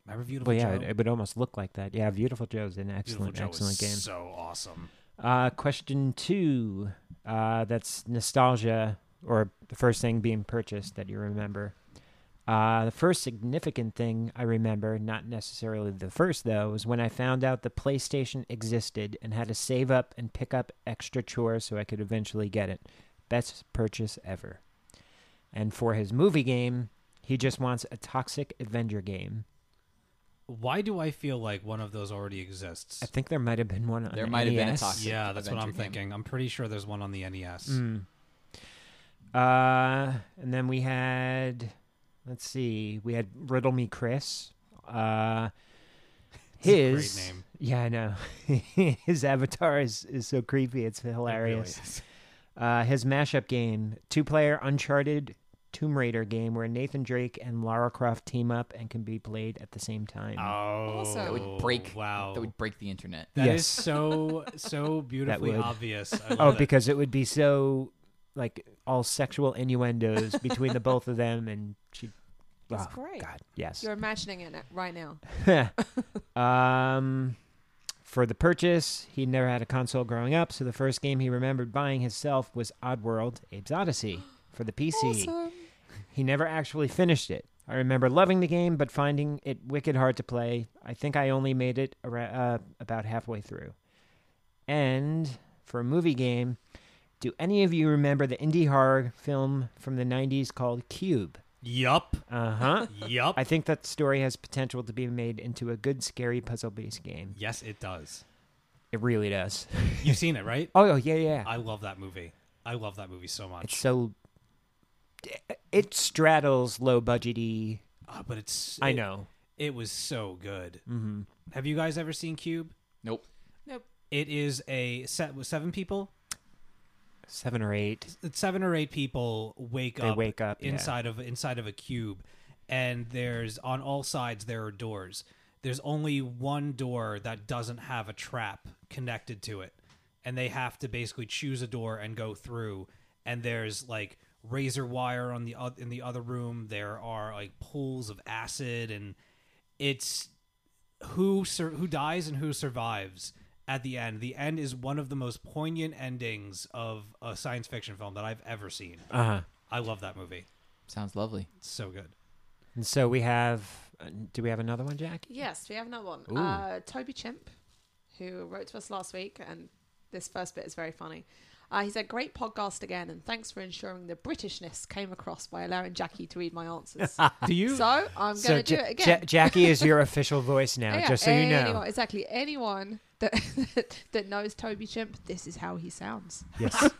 Remember Beautiful Well, yeah, Joe? it, it would almost look like that. Yeah, Beautiful Joe's an excellent, Joe excellent is game. so awesome. Uh, question two. Uh, that's nostalgia, or the first thing being purchased that you remember. Uh, the first significant thing I remember, not necessarily the first though, was when I found out the PlayStation existed and had to save up and pick up extra chores so I could eventually get it. Best purchase ever. And for his movie game, he just wants a Toxic Avenger game. Why do I feel like one of those already exists? I think there might have been one on There might have been a NES. Toxic yeah, that's what I'm Avenger game. thinking. I'm pretty sure there's one on the NES. Mm. Uh, and then we had, let's see, we had Riddle Me Chris. Uh, [LAUGHS] It's a great his, name. yeah, I know. [LAUGHS] his avatar is, is so creepy. It's It really hilarious. [LAUGHS] Uh, his mashup game, two player Uncharted Tomb Raider game where Nathan Drake and Lara Croft team up and can be played at the same time. Oh, Awesome. That would break. Wow, That would break the internet. That is Yes. so so beautifully obvious. I oh, love it. because it would be so like all sexual innuendos between the both of them, and she. That's oh, great. God, yes. You're imagining it right now. [LAUGHS] [LAUGHS] um, For the purchase, he never had a console growing up, so the first game he remembered buying himself was Oddworld Abe's Oddysee for the PC. Awesome. He never actually finished it. I remember loving the game, but finding it wicked hard to play. I think I only made it uh, about halfway through. And for a movie game, do any of you remember the indie horror film from the 90s called Cube? Yup. Uh huh. Yup. I think that story has potential to be made into a good, scary puzzle based game. yes, it does. It really does. [LAUGHS] You've seen it, right? Oh, yeah, yeah. I love that movie. I love that movie so much. It's so. It straddles low budgety. Uh, but it's. I it- know. It was so good. hmm Have you guys ever seen Cube? Nope. Nope. It is a set with seven people. Seven or eight. Seven or eight people wake They up wake up yeah. inside of inside of a cube, and there's on all sides there are doors. There's only one door that doesn't have a trap connected to it, and they have to basically choose a door and go through. And there's like razor wire on the in the other room. There are like pools of acid, and it's who sur- who dies and who survives at the end. The end is one of the most poignant endings of a science fiction film that I've ever seen. Uh huh. I love that movie. Sounds lovely. It's so good. And so we have. Uh, do we have another one, Jack? Yes, we have another one. Ooh. Uh, Toby Chimp, who wrote to us last week, and this first bit is very funny. Uh, he said, "Great podcast again, and thanks for ensuring the Britishness came across by allowing Jackie to read my answers." [LAUGHS] Do you? so I'm going to so do Ja- it again. Ja- Jackie is your official voice [LAUGHS] now, Yeah, just so you know. exactly. Anyone [LAUGHS] that that knows Toby Chimp, this is how he sounds. Yes.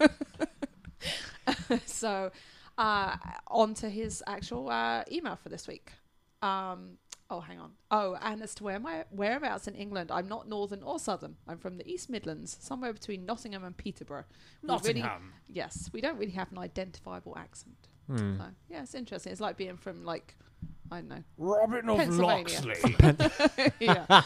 [LAUGHS] so, uh, on to his actual uh, email for this week. Um, oh, hang on. Oh, and as to where my whereabouts in England, I'm not northern or southern. I'm from the East Midlands, somewhere between Nottingham and Peterborough. We really- Nottingham. yes, we don't really have an identifiable accent. Hmm. So, yeah, it's interesting. It's like being from like I don't know. Robin of Pennsylvania. Locksley. [LAUGHS] yeah.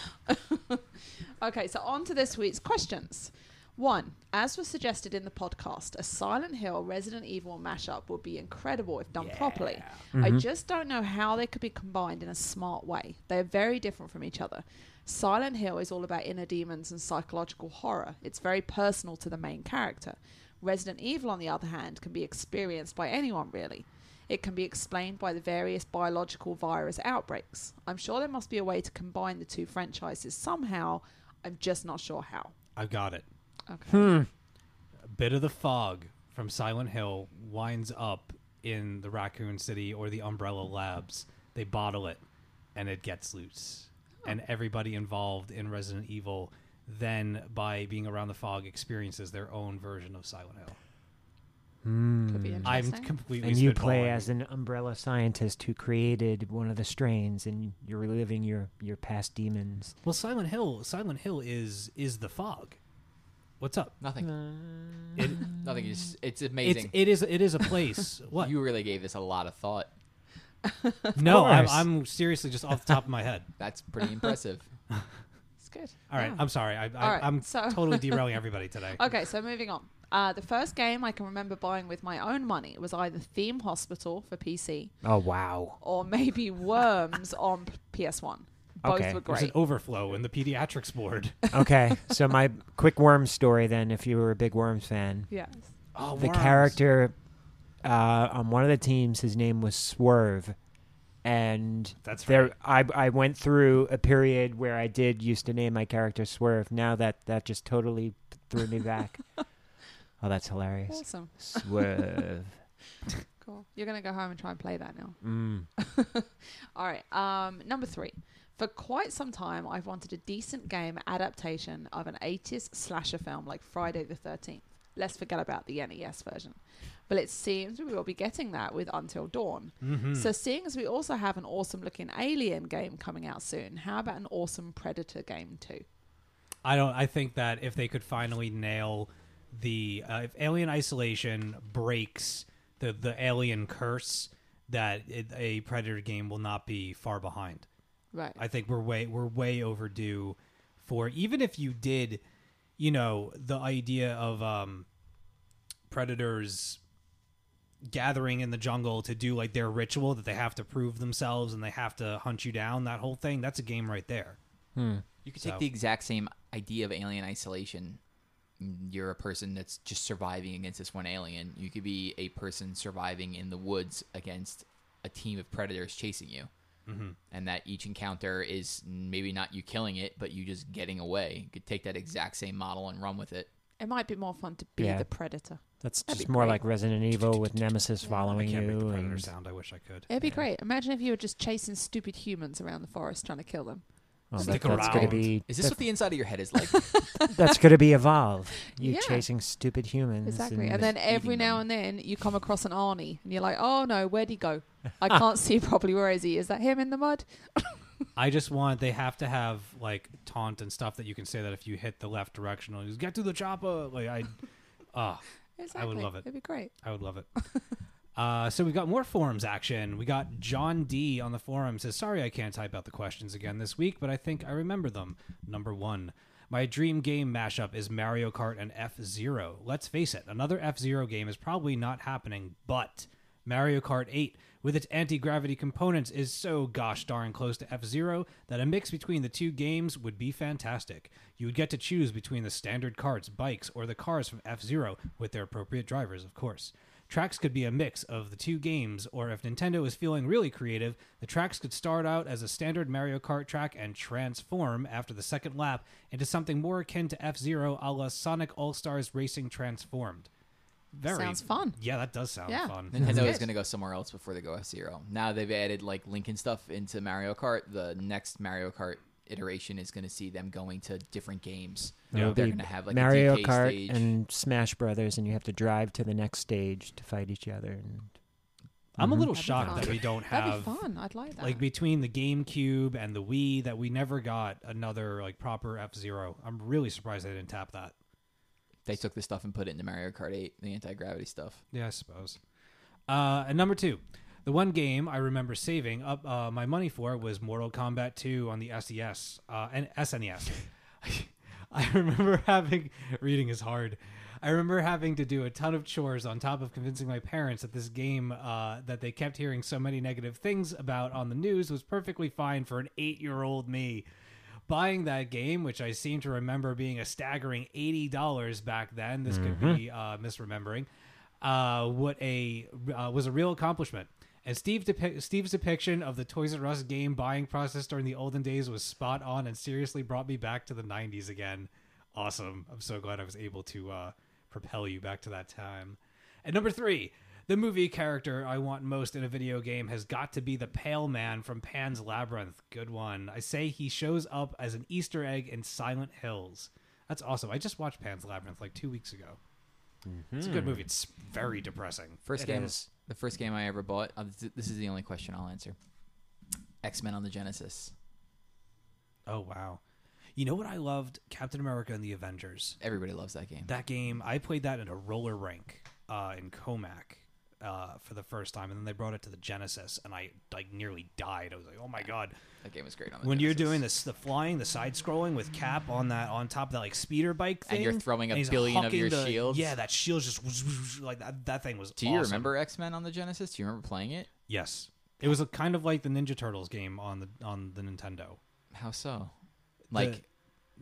okay, so on to this week's questions. One, as was suggested in the podcast, a Silent Hill Resident Evil mashup would be incredible if done properly. I mm-hmm. just don't know how they could be combined in a smart way. They are very different from each other. Silent Hill is all about inner demons and psychological horror. It's very personal to the main character. Resident Evil, on the other hand, can be experienced by anyone really. It can be explained by the various biological virus outbreaks. I'm sure there must be a way to combine the two franchises somehow. I'm just not sure how. I've got it. Okay. Hmm. A bit of the fog from Silent Hill winds up in the Raccoon City or the Umbrella Labs. They bottle it, and it gets loose. And everybody involved in Resident Evil then, by being around the fog, experiences their own version of Silent Hill. Could be Hmm. I'm interesting. completely And you play spitballing. as an umbrella scientist who created one of the strains, and you're reliving your your past demons. well. Silent Hill. Silent Hill is is the fog. What's up? Nothing. It, Nothing. It's, it's it's amazing. it is it is a place. [LAUGHS] what? You really gave this a lot of thought. no, I'm, course. I'm seriously just off the top of my head. [LAUGHS] That's pretty impressive. [LAUGHS] It's good. All right, Yeah. I'm sorry. I, I, All right, I'm so- totally derailing everybody today. Okay, so moving on. Uh, the first game I can remember buying with my own money was either Theme Hospital for PC Oh wow! or maybe Worms [LAUGHS] on PS1. Both Okay. were There's great. an overflow in the pediatrics board. [LAUGHS] Okay, so [LAUGHS] my quick Worms story then, if you were a big Worms fan, Yes. Oh, the character uh, on one of the teams, his name was Swerve, and That's there right. I I went through a period where I did used to name my character Swerve. Now that that just totally threw me back. Oh, that's hilarious. Awesome. Swerve. [LAUGHS] [LAUGHS] Cool. You're going to go home and try and play that now. Mm. [LAUGHS] All right. Um, number three. For quite some time, I've wanted a decent game adaptation of an 80s slasher film like Friday the 13th. Let's forget about the NES version. But it seems we will be getting that with Until Dawn. Mhm. So, seeing as we also have an awesome looking Alien game coming out soon, how about an awesome Predator game too? I don't. I think that if they could finally nail the uh, if Alien Isolation breaks the the Alien curse, that it, a Predator game will not be far behind. Right. I think we're way we're way overdue for even if you did, you know, the idea of um predators gathering in the jungle to do like their ritual that they have to prove themselves and they have to hunt you down that whole thing that's a game right there Hmm. You could take the exact same idea of alien isolation. Mm, You're a person that's just surviving against this one alien. You could be a person surviving in the woods against a team of predators chasing you. Mm-hmm. And that each encounter is maybe not you killing it, but you just getting away. You could take that exact same model and run with it. It might be more fun to be Yeah. the predator. That's That'd just more great. like Resident Evil with Nemesis I following can't make the predator And, sound. I wish I could. It'd be great. Imagine if you were just chasing stupid humans around the forest trying to kill them. Well, Stick that- that's gonna be Is this that- what the inside of your head is like? [LAUGHS] that's gonna be evolve. You Yeah. chasing stupid humans. Exactly. And and then every now them. and then you come across an Arnie and you're like, oh no, where'd he go? I can't see properly. Where is he? Is that him in the mud? [LAUGHS] I just want they have to have like taunt and stuff that you can say that if you hit the left directional, you just get to the chopper. Like I, [LAUGHS] ah, Exactly. I would love it. It'd be great. I would love it. Uh, so we've got more forums action. We got John D on the forum says, "Sorry, I can't type out the questions again this week, but I think I remember them." Number one, my dream game mashup is Mario Kart and F Zero. Let's face it, another F Zero game is probably not happening, but Mario Kart 8 with its anti-gravity components is so gosh darn close to F-Zero that a mix between the two games would be fantastic. You would get to choose between the standard carts, bikes, or the cars from F-Zero with their appropriate drivers, of course. Tracks could be a mix of the two games, or if Nintendo is feeling really creative, the tracks could start out as a standard Mario Kart track and transform after the second lap into something more akin to F Zero a la Sonic All Stars Racing Transformed. Very Sounds fun. Yeah, that does sound Yeah. fun. Nintendo good. is going to go somewhere else before they go F Zero. Now they've added like Lincoln stuff into Mario Kart. The next Mario Kart iteration is going to see them going to different games. It'll They're going to have like Mario a DK Kart stage. and Smash Brothers, and you have to drive to the next stage to fight each other. And I'm a Mhm. little That'd shocked that we don't That'd have be fun. I'd like that. like between the GameCube and the Wii that we never got another like proper F Zero. I'm really surprised they didn't tap that. they took the stuff and put it into Mario Kart 8, the anti gravity stuff. Yeah, I suppose. Uh, and number two, the one game I remember saving up uh, my money for was Mortal Kombat 2 on the SES uh, and SNES. [LAUGHS] I remember having reading is hard. I remember having to do a ton of chores on top of convincing my parents that this game uh, that they kept hearing so many negative things about on the news was perfectly fine for an eight-year-old me. Buying that game, which I seem to remember being a staggering eighty dollars back then, this could be uh, misremembering. Uh, what a uh, was a real accomplishment. And Steve depi- Steve's depiction of the Toys R Us game buying process during the olden days was spot on and seriously brought me back to the 90s again. Awesome. I'm so glad I was able to uh, propel you back to that time. And number three, the movie character I want most in a video game has got to be the Pale Man from Pan's Labyrinth. Good one. I say he shows up as an Easter egg in Silent Hills. That's awesome. I just watched Pan's Labyrinth like two weeks ago. It's a good movie. It's very depressing. First It game, is. The first game I ever bought. Uh, th- this is the only question I'll answer. X Men on the Genesis. Oh wow. You know what I loved? Captain America and the Avengers. Everybody loves that game. That game, I played that in a roller rink uh, in Comac uh, for the first time, and then they brought it to the Genesis, and I like nearly died. I was like, "Oh my god!" That game was great on the When you're doing this, the flying, the side scrolling with Cap on that on top of that like speeder bike thing, And you're throwing a billion of your the- shields? Yeah, that shield just like that. That thing was. Do you remember X Men on the Genesis? Do you remember playing it? Yes, it was a kind of like the Ninja Turtles game on the on the Nintendo. How so? Like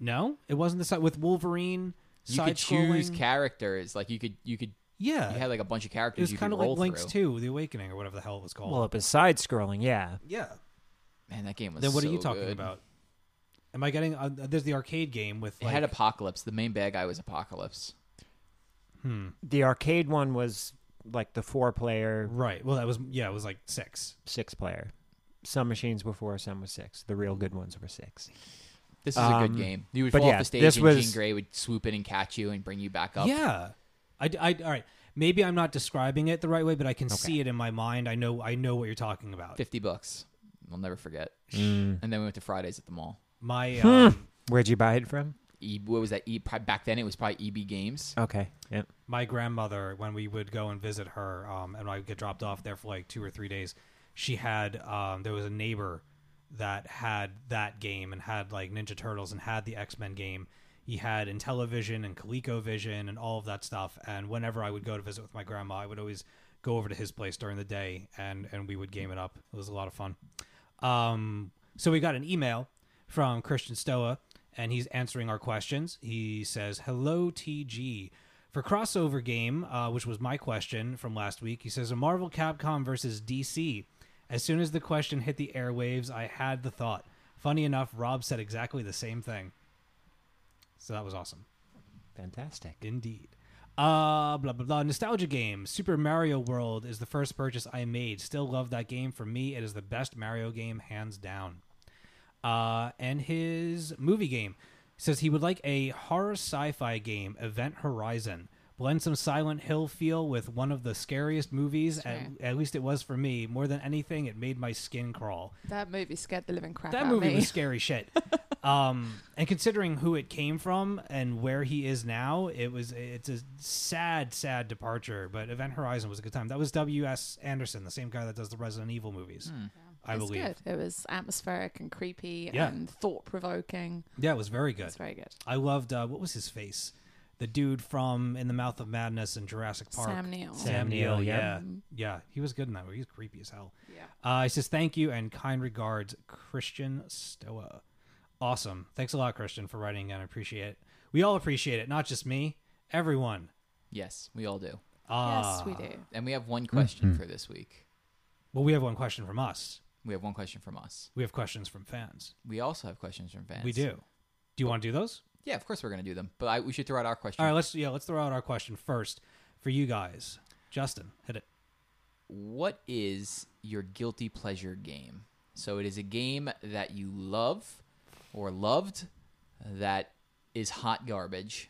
No, it wasn't the side with Wolverine. you could choose characters. Like you could you could Yeah, you had like a bunch of characters. it was you kind of like Link's through. Two, The Awakening, or whatever the hell it was called. well, it was side scrolling, yeah. yeah. Man, that game was. Then what are you talking good. about? Am I getting? Uh, there's the arcade game with It had Apocalypse. The main bad guy was Apocalypse. hmm. The arcade one was like the four player, Right. Well, that was yeah. It was like six. six player. Some machines were four, some were six. The real good ones were six. This is a Um, good game. You would fall yeah, off the stage and was- Jean Grey would swoop in and catch you and bring you back up. Yeah. I, I all right. Maybe I'm not describing it the right way, but I can see it in my mind. I know. I know what you're talking about. Fifty bucks. I'll never forget. Mm. And then we went to Fridays at the mall. My [LAUGHS] um, Where'd you buy it from? E, what was that? E, back then it was probably EB Games. Okay, yep. my grandmother when we would go and visit her um, and i would get dropped off there for like two or three days she had um, there was a neighbor that had that game and had like ninja turtles and had the x-men game he had intellivision and ColecoVision and all of that stuff and whenever i would go to visit with my grandma i would always go over to his place during the day and and we would game it up it was a lot of fun um, so we got an email from christian stoa and he's answering our questions. He says, "Hello, TG." For crossover game, uh, which was my question from last week, he says a Marvel Capcom versus DC. As soon as the question hit the airwaves, I had the thought. Funny enough, Rob said exactly the same thing. So that was awesome. Fantastic. Indeed. Uh, blah blah blah. Nostalgia game. Super Mario World is the first purchase I made. Still love that game. For me, it is the best Mario game, hands down. Uh, and his movie game says he would like a horror sci-fi game, Event Horizon. Blend some Silent Hill feel with one of the scariest movies. At, Sure. at least it was for me. More than anything, it made my skin crawl That movie scared the living crap that out movie of me. was [LAUGHS] scary shit. um, and considering who it came from and where he is now, it was it's a sad, sad departure. But Event Horizon was a good time. That was W. S. Anderson, the same guy that does the Resident Evil movies, I It was believe. good. It was atmospheric and creepy Yeah. and thought provoking. Yeah, it was very good. It's very good. I loved uh, what was his face, the dude from In the Mouth of Madness and Jurassic Park. Sam Neill. Sam, Sam Neill, Neill, yeah, yep. yeah, he was good in that movie. He's creepy as hell. Yeah. Uh, he says thank you and kind regards, Christian Stoa. Awesome. Thanks a lot, Christian, for writing in. I appreciate it. We all appreciate it, not just me. Everyone. Yes, we all do. Ah. yes, we do. And we have one question Mhm. for this week. Well, we have one question from us. We have one question from us. We have questions from fans. We also have questions from fans. We do. Do you want to do those? Yeah, of course we're going to do them. But I, we should throw out our question. All right. Let's yeah. Let's throw out our question first for you guys. Justin, hit it. what is your guilty pleasure game? So it is a game that you love or loved that is hot garbage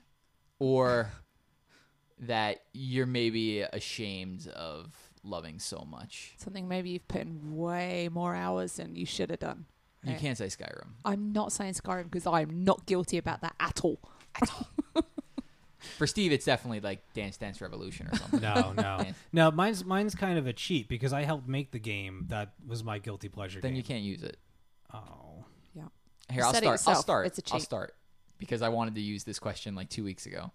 or [LAUGHS] that you're maybe ashamed of loving so much. Something maybe you've put in way more hours than you should have done. You can't say Skyrim. I'm not saying Skyrim because I'm not guilty about that at all. [LAUGHS] For Steve, it's definitely like Dance Dance Revolution or something. No, no, no. Mine's mine's kind of a cheat because I helped make the game. That was my guilty pleasure. then game. you can't use it. Oh, Yeah. Here, I'll said it start. I'll yourself. start. It's a I'll cheat. start because I wanted to use this question like two weeks ago.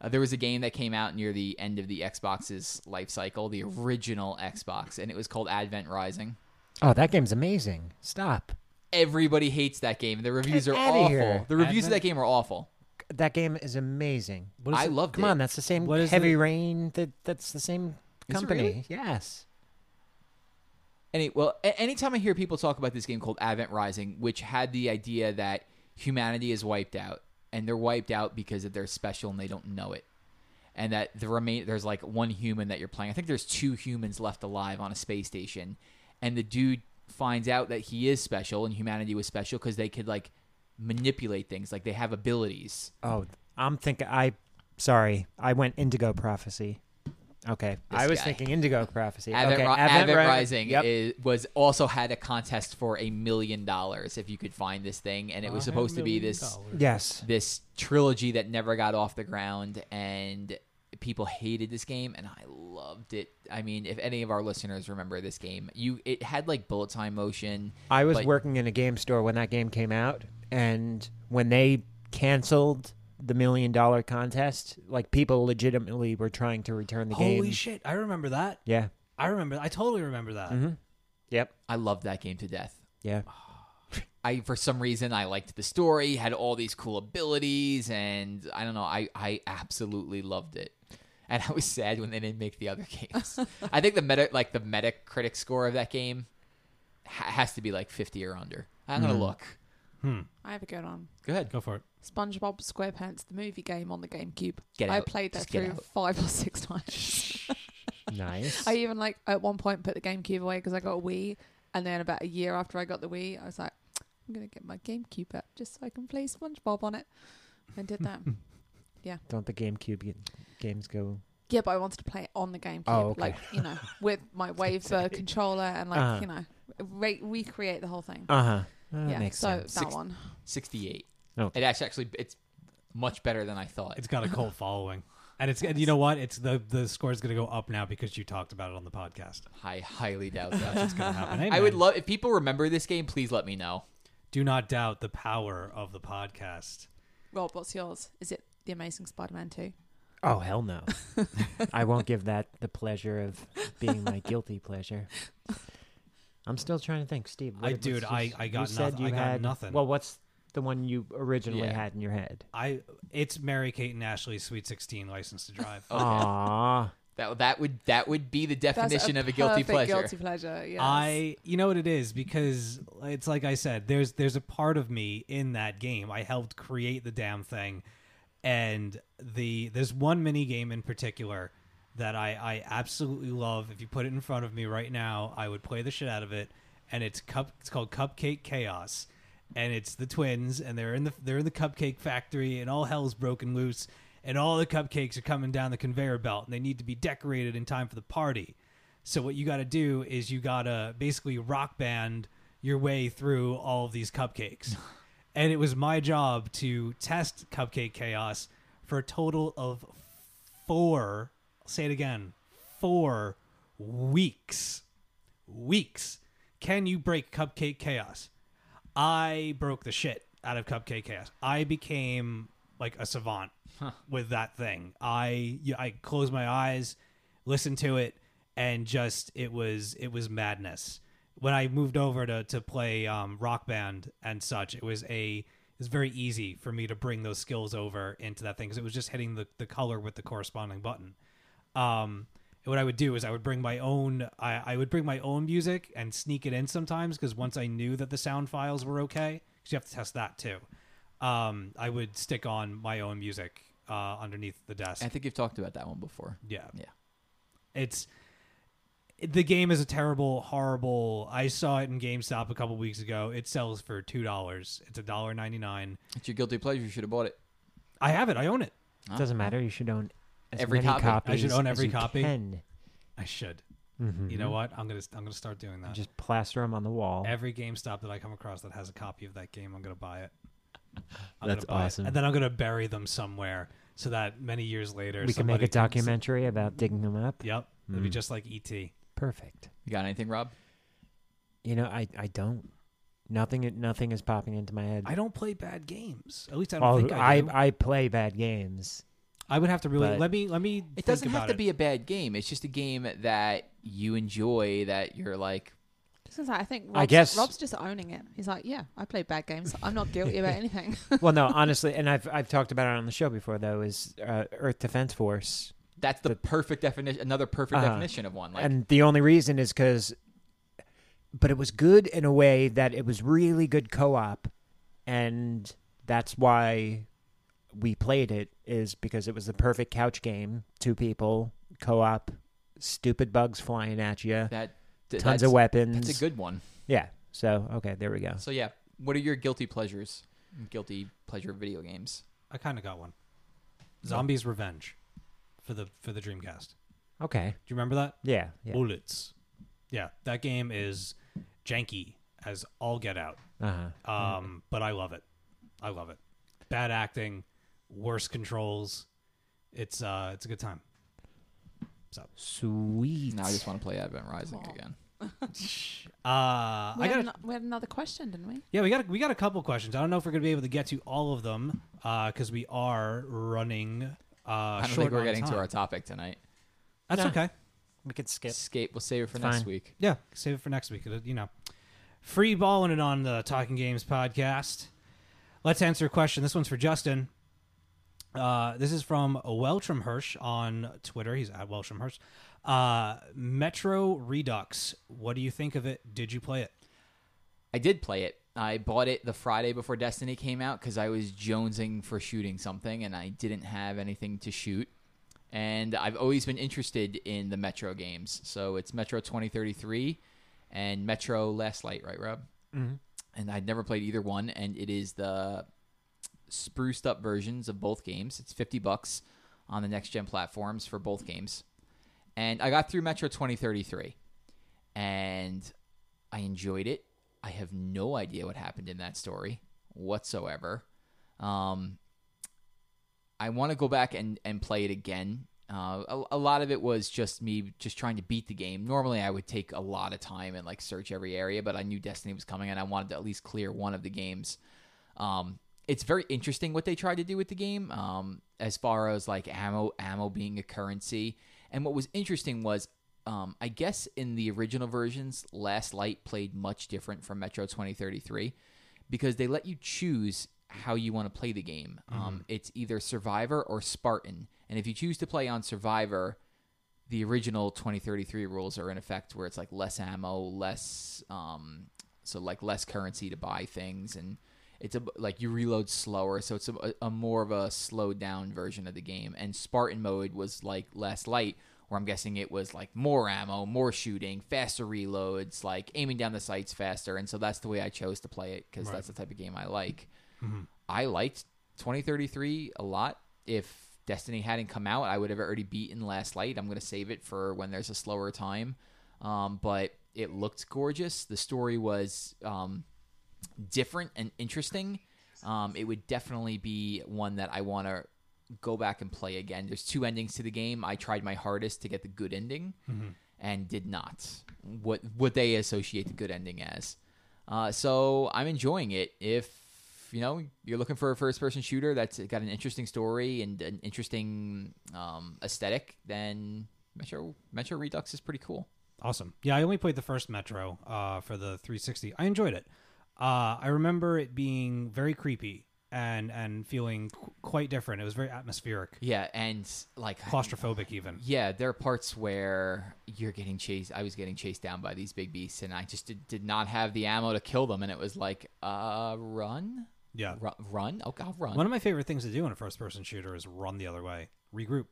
Uh, there was a game that came out near the end of the Xbox's life cycle, the original Xbox, and it was called Advent Rising. Oh, that game's amazing. Stop. Everybody hates that game. The reviews Get are outta awful. here. The reviews of Advent? that game are awful. That game is amazing. what is I it? loved Come it. on, that's the same What is Heavy it? Rain. That that's the same Is it company. really? Yes. Any well, a- anytime I hear people talk about this game called Advent Rising, which had the idea that humanity is wiped out, and they're wiped out because they're special and they don't know it, and that the remain there's like one human that you're playing. I think there's two humans left alive on a space station, and the dude finds out that he is special and humanity was special because they could like manipulate things, like they have abilities. Oh, I'm thinking. I sorry, I went Indigo Prophecy. Okay, This I was guy. thinking Indigo Prophecy. Advent, okay, Ri- Advent Ri- Rising Yep. is, was also had a contest for a million dollars if you could find this thing, and it was supposed to be this yes. this trilogy that never got off the ground, and people hated this game, and I loved it. I mean, if any of our listeners remember this game, you it had like bullet time motion. I was but- working in a game store when that game came out, and when they canceled the million dollar contest, like people legitimately were trying to return the game. Holy shit! I remember that. Yeah. I remember. I totally remember that. hmm Yep. I loved that game to death. Yeah. [SIGHS] I for some reason I liked the story, had all these cool abilities, and I don't know, I I absolutely loved it. And [LAUGHS] I was sad when they didn't make the other games. I think the meta like the Metacritic score of that game ha- has to be like 50 or under. I'm gonna Mhm. look. Hmm. I have a good one. Go ahead. Go for it. SpongeBob SquarePants, the movie game on the GameCube. Get I out. played that Just get through out. five or six [LAUGHS] times. [LAUGHS] Nice. I even like at one point put the GameCube away because I got a Wii, and then about a year after I got the Wii, I was like, I'm gonna get my GameCube out just so I can play SpongeBob on it, and did that. Yeah, Don't the GameCube get, games go? yeah, but I wanted to play it on the GameCube, Oh, okay. like you know, [LAUGHS] with my Wavebird controller and like Uh-huh. you know, re- recreate the whole thing. Uh huh. That yeah, makes so sense. that Six- one. 68. Okay. It actually actually it's much better than I thought. It's got a cult [LAUGHS] following, and it's and you know what? It's the the score's going to go up now because you talked about it on the podcast. I highly doubt [LAUGHS] that. That's going to happen. Hey, I would love if people remember this game. Please let me know. Do not doubt the power of the podcast. Rob, what's yours? Is it The Amazing Spider-Man Two? Oh hell no! I won't give that the pleasure of being my guilty pleasure. I'm still trying to think, Steve. I- what- dude, what's I- yours? I You got said noth- you I got had- nothing. Well, what's the one you originally Yeah. had in your head. I it's Mary Kate and Ashley's Sweet Sixteen License to Drive. [LAUGHS] Oh, Aww. That that would that would be the That's definition of a guilty pleasure. Guilty pleasure. Yes. I, you know what it is because it's like I said, there's there's a part of me in that game. I helped create the damn thing, and the there's one mini game in particular that I I absolutely love. If you put it in front of me right now, I would play the shit out of it. And it's cup. It's called Cupcake Chaos, and it's the twins, and they're in the they're in the cupcake factory, and all hell's broken loose, and all the cupcakes are coming down the conveyor belt, and they need to be decorated in time for the party. So what you got to do is you got to basically rock band your way through all of these cupcakes. [LAUGHS] and it was my job to test Cupcake Chaos for a total of 4, I'll say it again, 4 weeks. Weeks. Can you break Cupcake Chaos? I broke the shit out of Cupcake Chaos. I became like a savant with that thing. I I closed my eyes, listened to it, and just it was it was madness. When I moved over to to play um, Rock Band and such, it was a it was very easy for me to bring those skills over into that thing because it was just hitting the, the color with the corresponding button. Um, and what I would do is I would bring my own I, I would bring my own music and sneak it in sometimes because once I knew that the sound files were okay, because you have to test that too. Um, I would stick on my own music uh, underneath the desk. I think you've talked about that one before. Yeah. Yeah. It's the game is a terrible, horrible. I saw it in GameStop a couple weeks ago. It sells for two dollars. It's a dollar ninety nine. It's your guilty pleasure. You should have bought it. I have it. I own it. Huh? Doesn't matter. You should own as Every many copy. I should own every copy? Can. I should. Mhm. You know what? I'm gonna I'm gonna start doing that. Just plaster them on the wall. Every GameStop that I come across that has a copy of that game, I'm gonna buy it. I'm That's gonna buy it. awesome. And then I'm gonna bury them somewhere so that many years later we can make a can s- documentary about digging them up. Yep. It'll be Mm. just like E ET. Perfect. You got anything, Rob? You know, I I don't. Nothing nothing is popping into my head. I don't play bad games. At least I don't Oh, think I I do. I play bad games. I would have to really But- let me let me. It think doesn't have about to it. be a bad game. It's just a game that you enjoy. That you're like, Just gonna I think Rob's, I guess- Rob's just owning it. He's like, yeah, I play bad games. I'm not guilty about [LAUGHS] anything. well, no, [LAUGHS] honestly, and I've I've talked about it on the show before though. Is uh, Earth Defense Force, that's the perfect definition. Another perfect Uh-huh. definition of one. Like, and the only reason is because, but it was good in a way that it was really good co-op, and that's why we played it. Is because it was the perfect couch game, two people co-op, stupid bugs flying at you, that th- tons of weapons. That's a good one. Yeah. So okay, there we go. So yeah, what are your guilty pleasures? Guilty pleasure video games. I kind of got one. Zombies Revenge for the for the Dreamcast. Okay. Do you remember that? Yeah. Yeah. Bullets. Yeah, that game is janky as all get out. Uh huh. Um, but I love it. I love it. Bad acting, worse controls. It's uh, it's a good time. Sweet. Now I just want to play Advent Rising Aw. again. [LAUGHS] Uh, we, I had got ano- we had another question, didn't we? yeah, we got we got a couple questions. I don't know if we're gonna be able to get to all of them because we are running. Uh, I don't think we're getting to our topic tonight. That's Nah. okay. We could skip. Escape. We'll save it for It's next fine. week. Yeah, save it for next week. You know, free balling it on the Talking Games podcast. Let's answer a question. This one's for Justin. Uh, this is from Weltram Hirsch on Twitter. He's at Weltram Hirsch. Uh, Metro Redux. What do you think of it? Did you play it? I did play it. I bought it the Friday before Destiny came out because I was jonesing for shooting something and I didn't have anything to shoot. And I've always been interested in the Metro games. So it's Metro 2033 and Metro Last Light, right, Rob? Mm-hmm. And I'd never played either one. And it is the spruced up versions of both games. It's 50 bucks on the next gen platforms for both games. And I got through Metro 2033 and I enjoyed it. I have no idea what happened in that story whatsoever. Um, I want to go back and, and play it again. Uh, a, a lot of it was just me just trying to beat the game. Normally, I would take a lot of time and like search every area, but I knew Destiny was coming and I wanted to at least clear one of the games. Um, it's very interesting what they tried to do with the game, um, as far as like ammo, ammo being a currency. And what was interesting was, um, I guess in the original versions, Last Light played much different from Metro 2033 because they let you choose how you want to play the game. Um, it's either Survivor or Spartan, and if you choose to play on Survivor, the original 2033 rules are in effect, where it's like less ammo, less um, so like less currency to buy things, and it's a like you reload slower, so it's a, a more of a slowed down version of the game. And Spartan mode was like less light, where I'm guessing it was like more ammo, more shooting, faster reloads, like aiming down the sights faster. And so that's the way I chose to play it because Right. that's the type of game I like. I liked 2033 a lot. If Destiny hadn't come out, I would have already beaten Last Light. I'm going to save it for when there's a slower time. Um, but it looked gorgeous. The story was um, different and interesting. Um, it would definitely be one that I want to go back and play again. There's two endings to the game. I tried my hardest to get the good ending and did not. What what they associate the good ending as. Uh, so I'm enjoying it. If you know you're looking for a first person shooter that's got an interesting story and an interesting um, aesthetic, then Metro Metro Redux is pretty cool. Awesome. Yeah, I only played the first Metro uh, for the 360. I enjoyed it. Uh, I remember it being very creepy and and feeling qu- quite different. It was very atmospheric, Yeah, and like claustrophobic even. Yeah, there are parts where you're getting chased. I was getting chased down by these big beasts, and I just did, did not have the ammo to kill them. And it was like, uh, run, Yeah. run, run. Oh, God, run. One of my favorite things to do in a first person shooter is run the other way, regroup.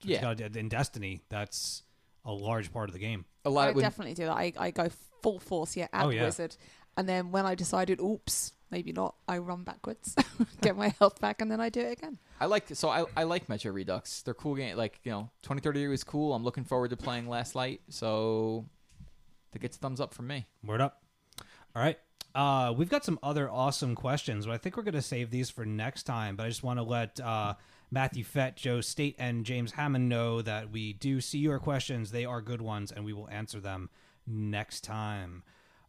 That's you Yeah. gotta in Destiny, that's a large part of the game. a lot I of when, definitely do that. I, I go full force, yeah, at Oh, yeah. wizard, and then when I decided, oops, maybe not, I run backwards, [LAUGHS] get my health back, and then I do it again. I like so I, I like Metro Redux. They're cool game. Like you know, 2030 was cool. I'm looking forward to playing Last Light. So that gets a thumbs up from me. Word up. All right. Uh, we've got some other awesome questions, but I think we're going to save these for next time. But I just want to let uh, Matthew Fett, Joe State, and James Hammond know that we do see your questions. They are good ones, and we will answer them next time.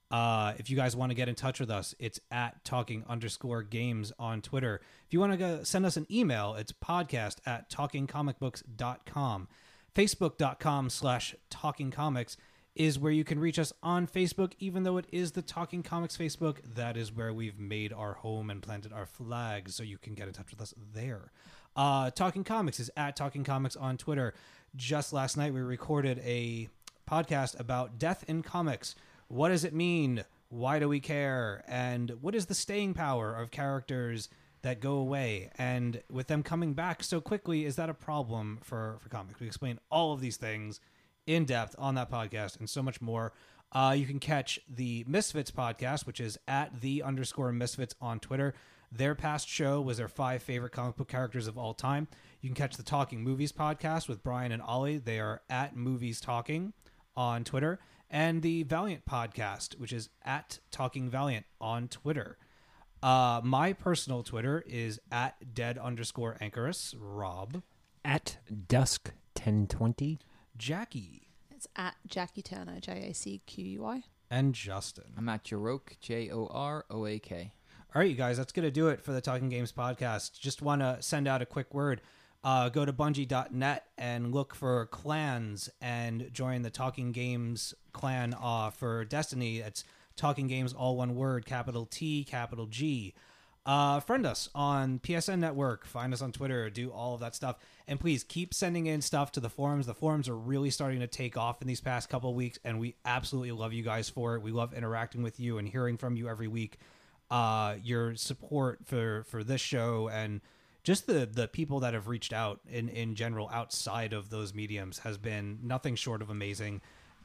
Uh, if you guys want to get in touch with us, it's at talking underscore games on Twitter. If you want to go send us an email, it's podcast at talkingcomicbooks.com. Facebook.com slash talking comics is where you can reach us on Facebook, even though it is the Talking Comics Facebook. That is where we've made our home and planted our flags, so you can get in touch with us there. Uh, Talking Comics is at Talking Comics on Twitter. Just last night, we recorded a podcast about death in comics. What does it mean? Why do we care? And what is the staying power of characters that go away? And with them coming back so quickly, is that a problem for, for comics? We explain all of these things in depth on that podcast and so much more. Uh, you can catch the Misfits podcast, which is at the underscore Misfits on Twitter. Their past show was their five favorite comic book characters of all time. You can catch the Talking Movies podcast with Brian and Ollie. They are at Movies Talking on Twitter. And the Valiant podcast, which is at Talking Valiant on Twitter. Uh, my personal Twitter is at dead underscore anchorus. Rob, At dusk 1020. Jackie, It's at Jacqui Turner, J A C Q U I. and Justin. I'm at Joroak J O R O A K. All right, you guys, that's going to do it for the Talking Games podcast. Just want to send out a quick word. Uh, go to bungie.net and look for clans and join the Talking Games clan uh, for Destiny. It's Talking Games, all one word, capital T, capital G. Uh, friend us on PSN Network. Find us on Twitter. Do all of that stuff. And please keep sending in stuff to the forums. The forums are really starting to take off in these past couple weeks, and we absolutely love you guys for it. We love interacting with you and hearing from you every week uh, your support for for this show and just the the people that have reached out in in general outside of those mediums has been nothing short of amazing.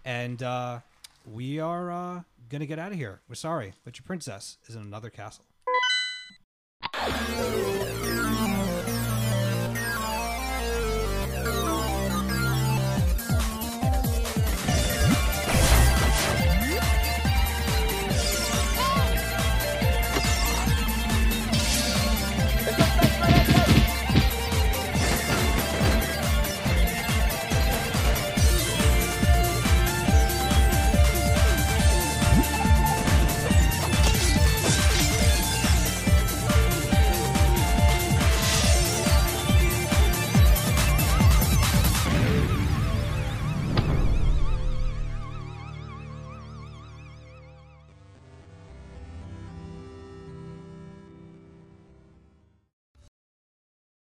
And uh we are uh gonna get out of here. We're sorry but your princess is in another castle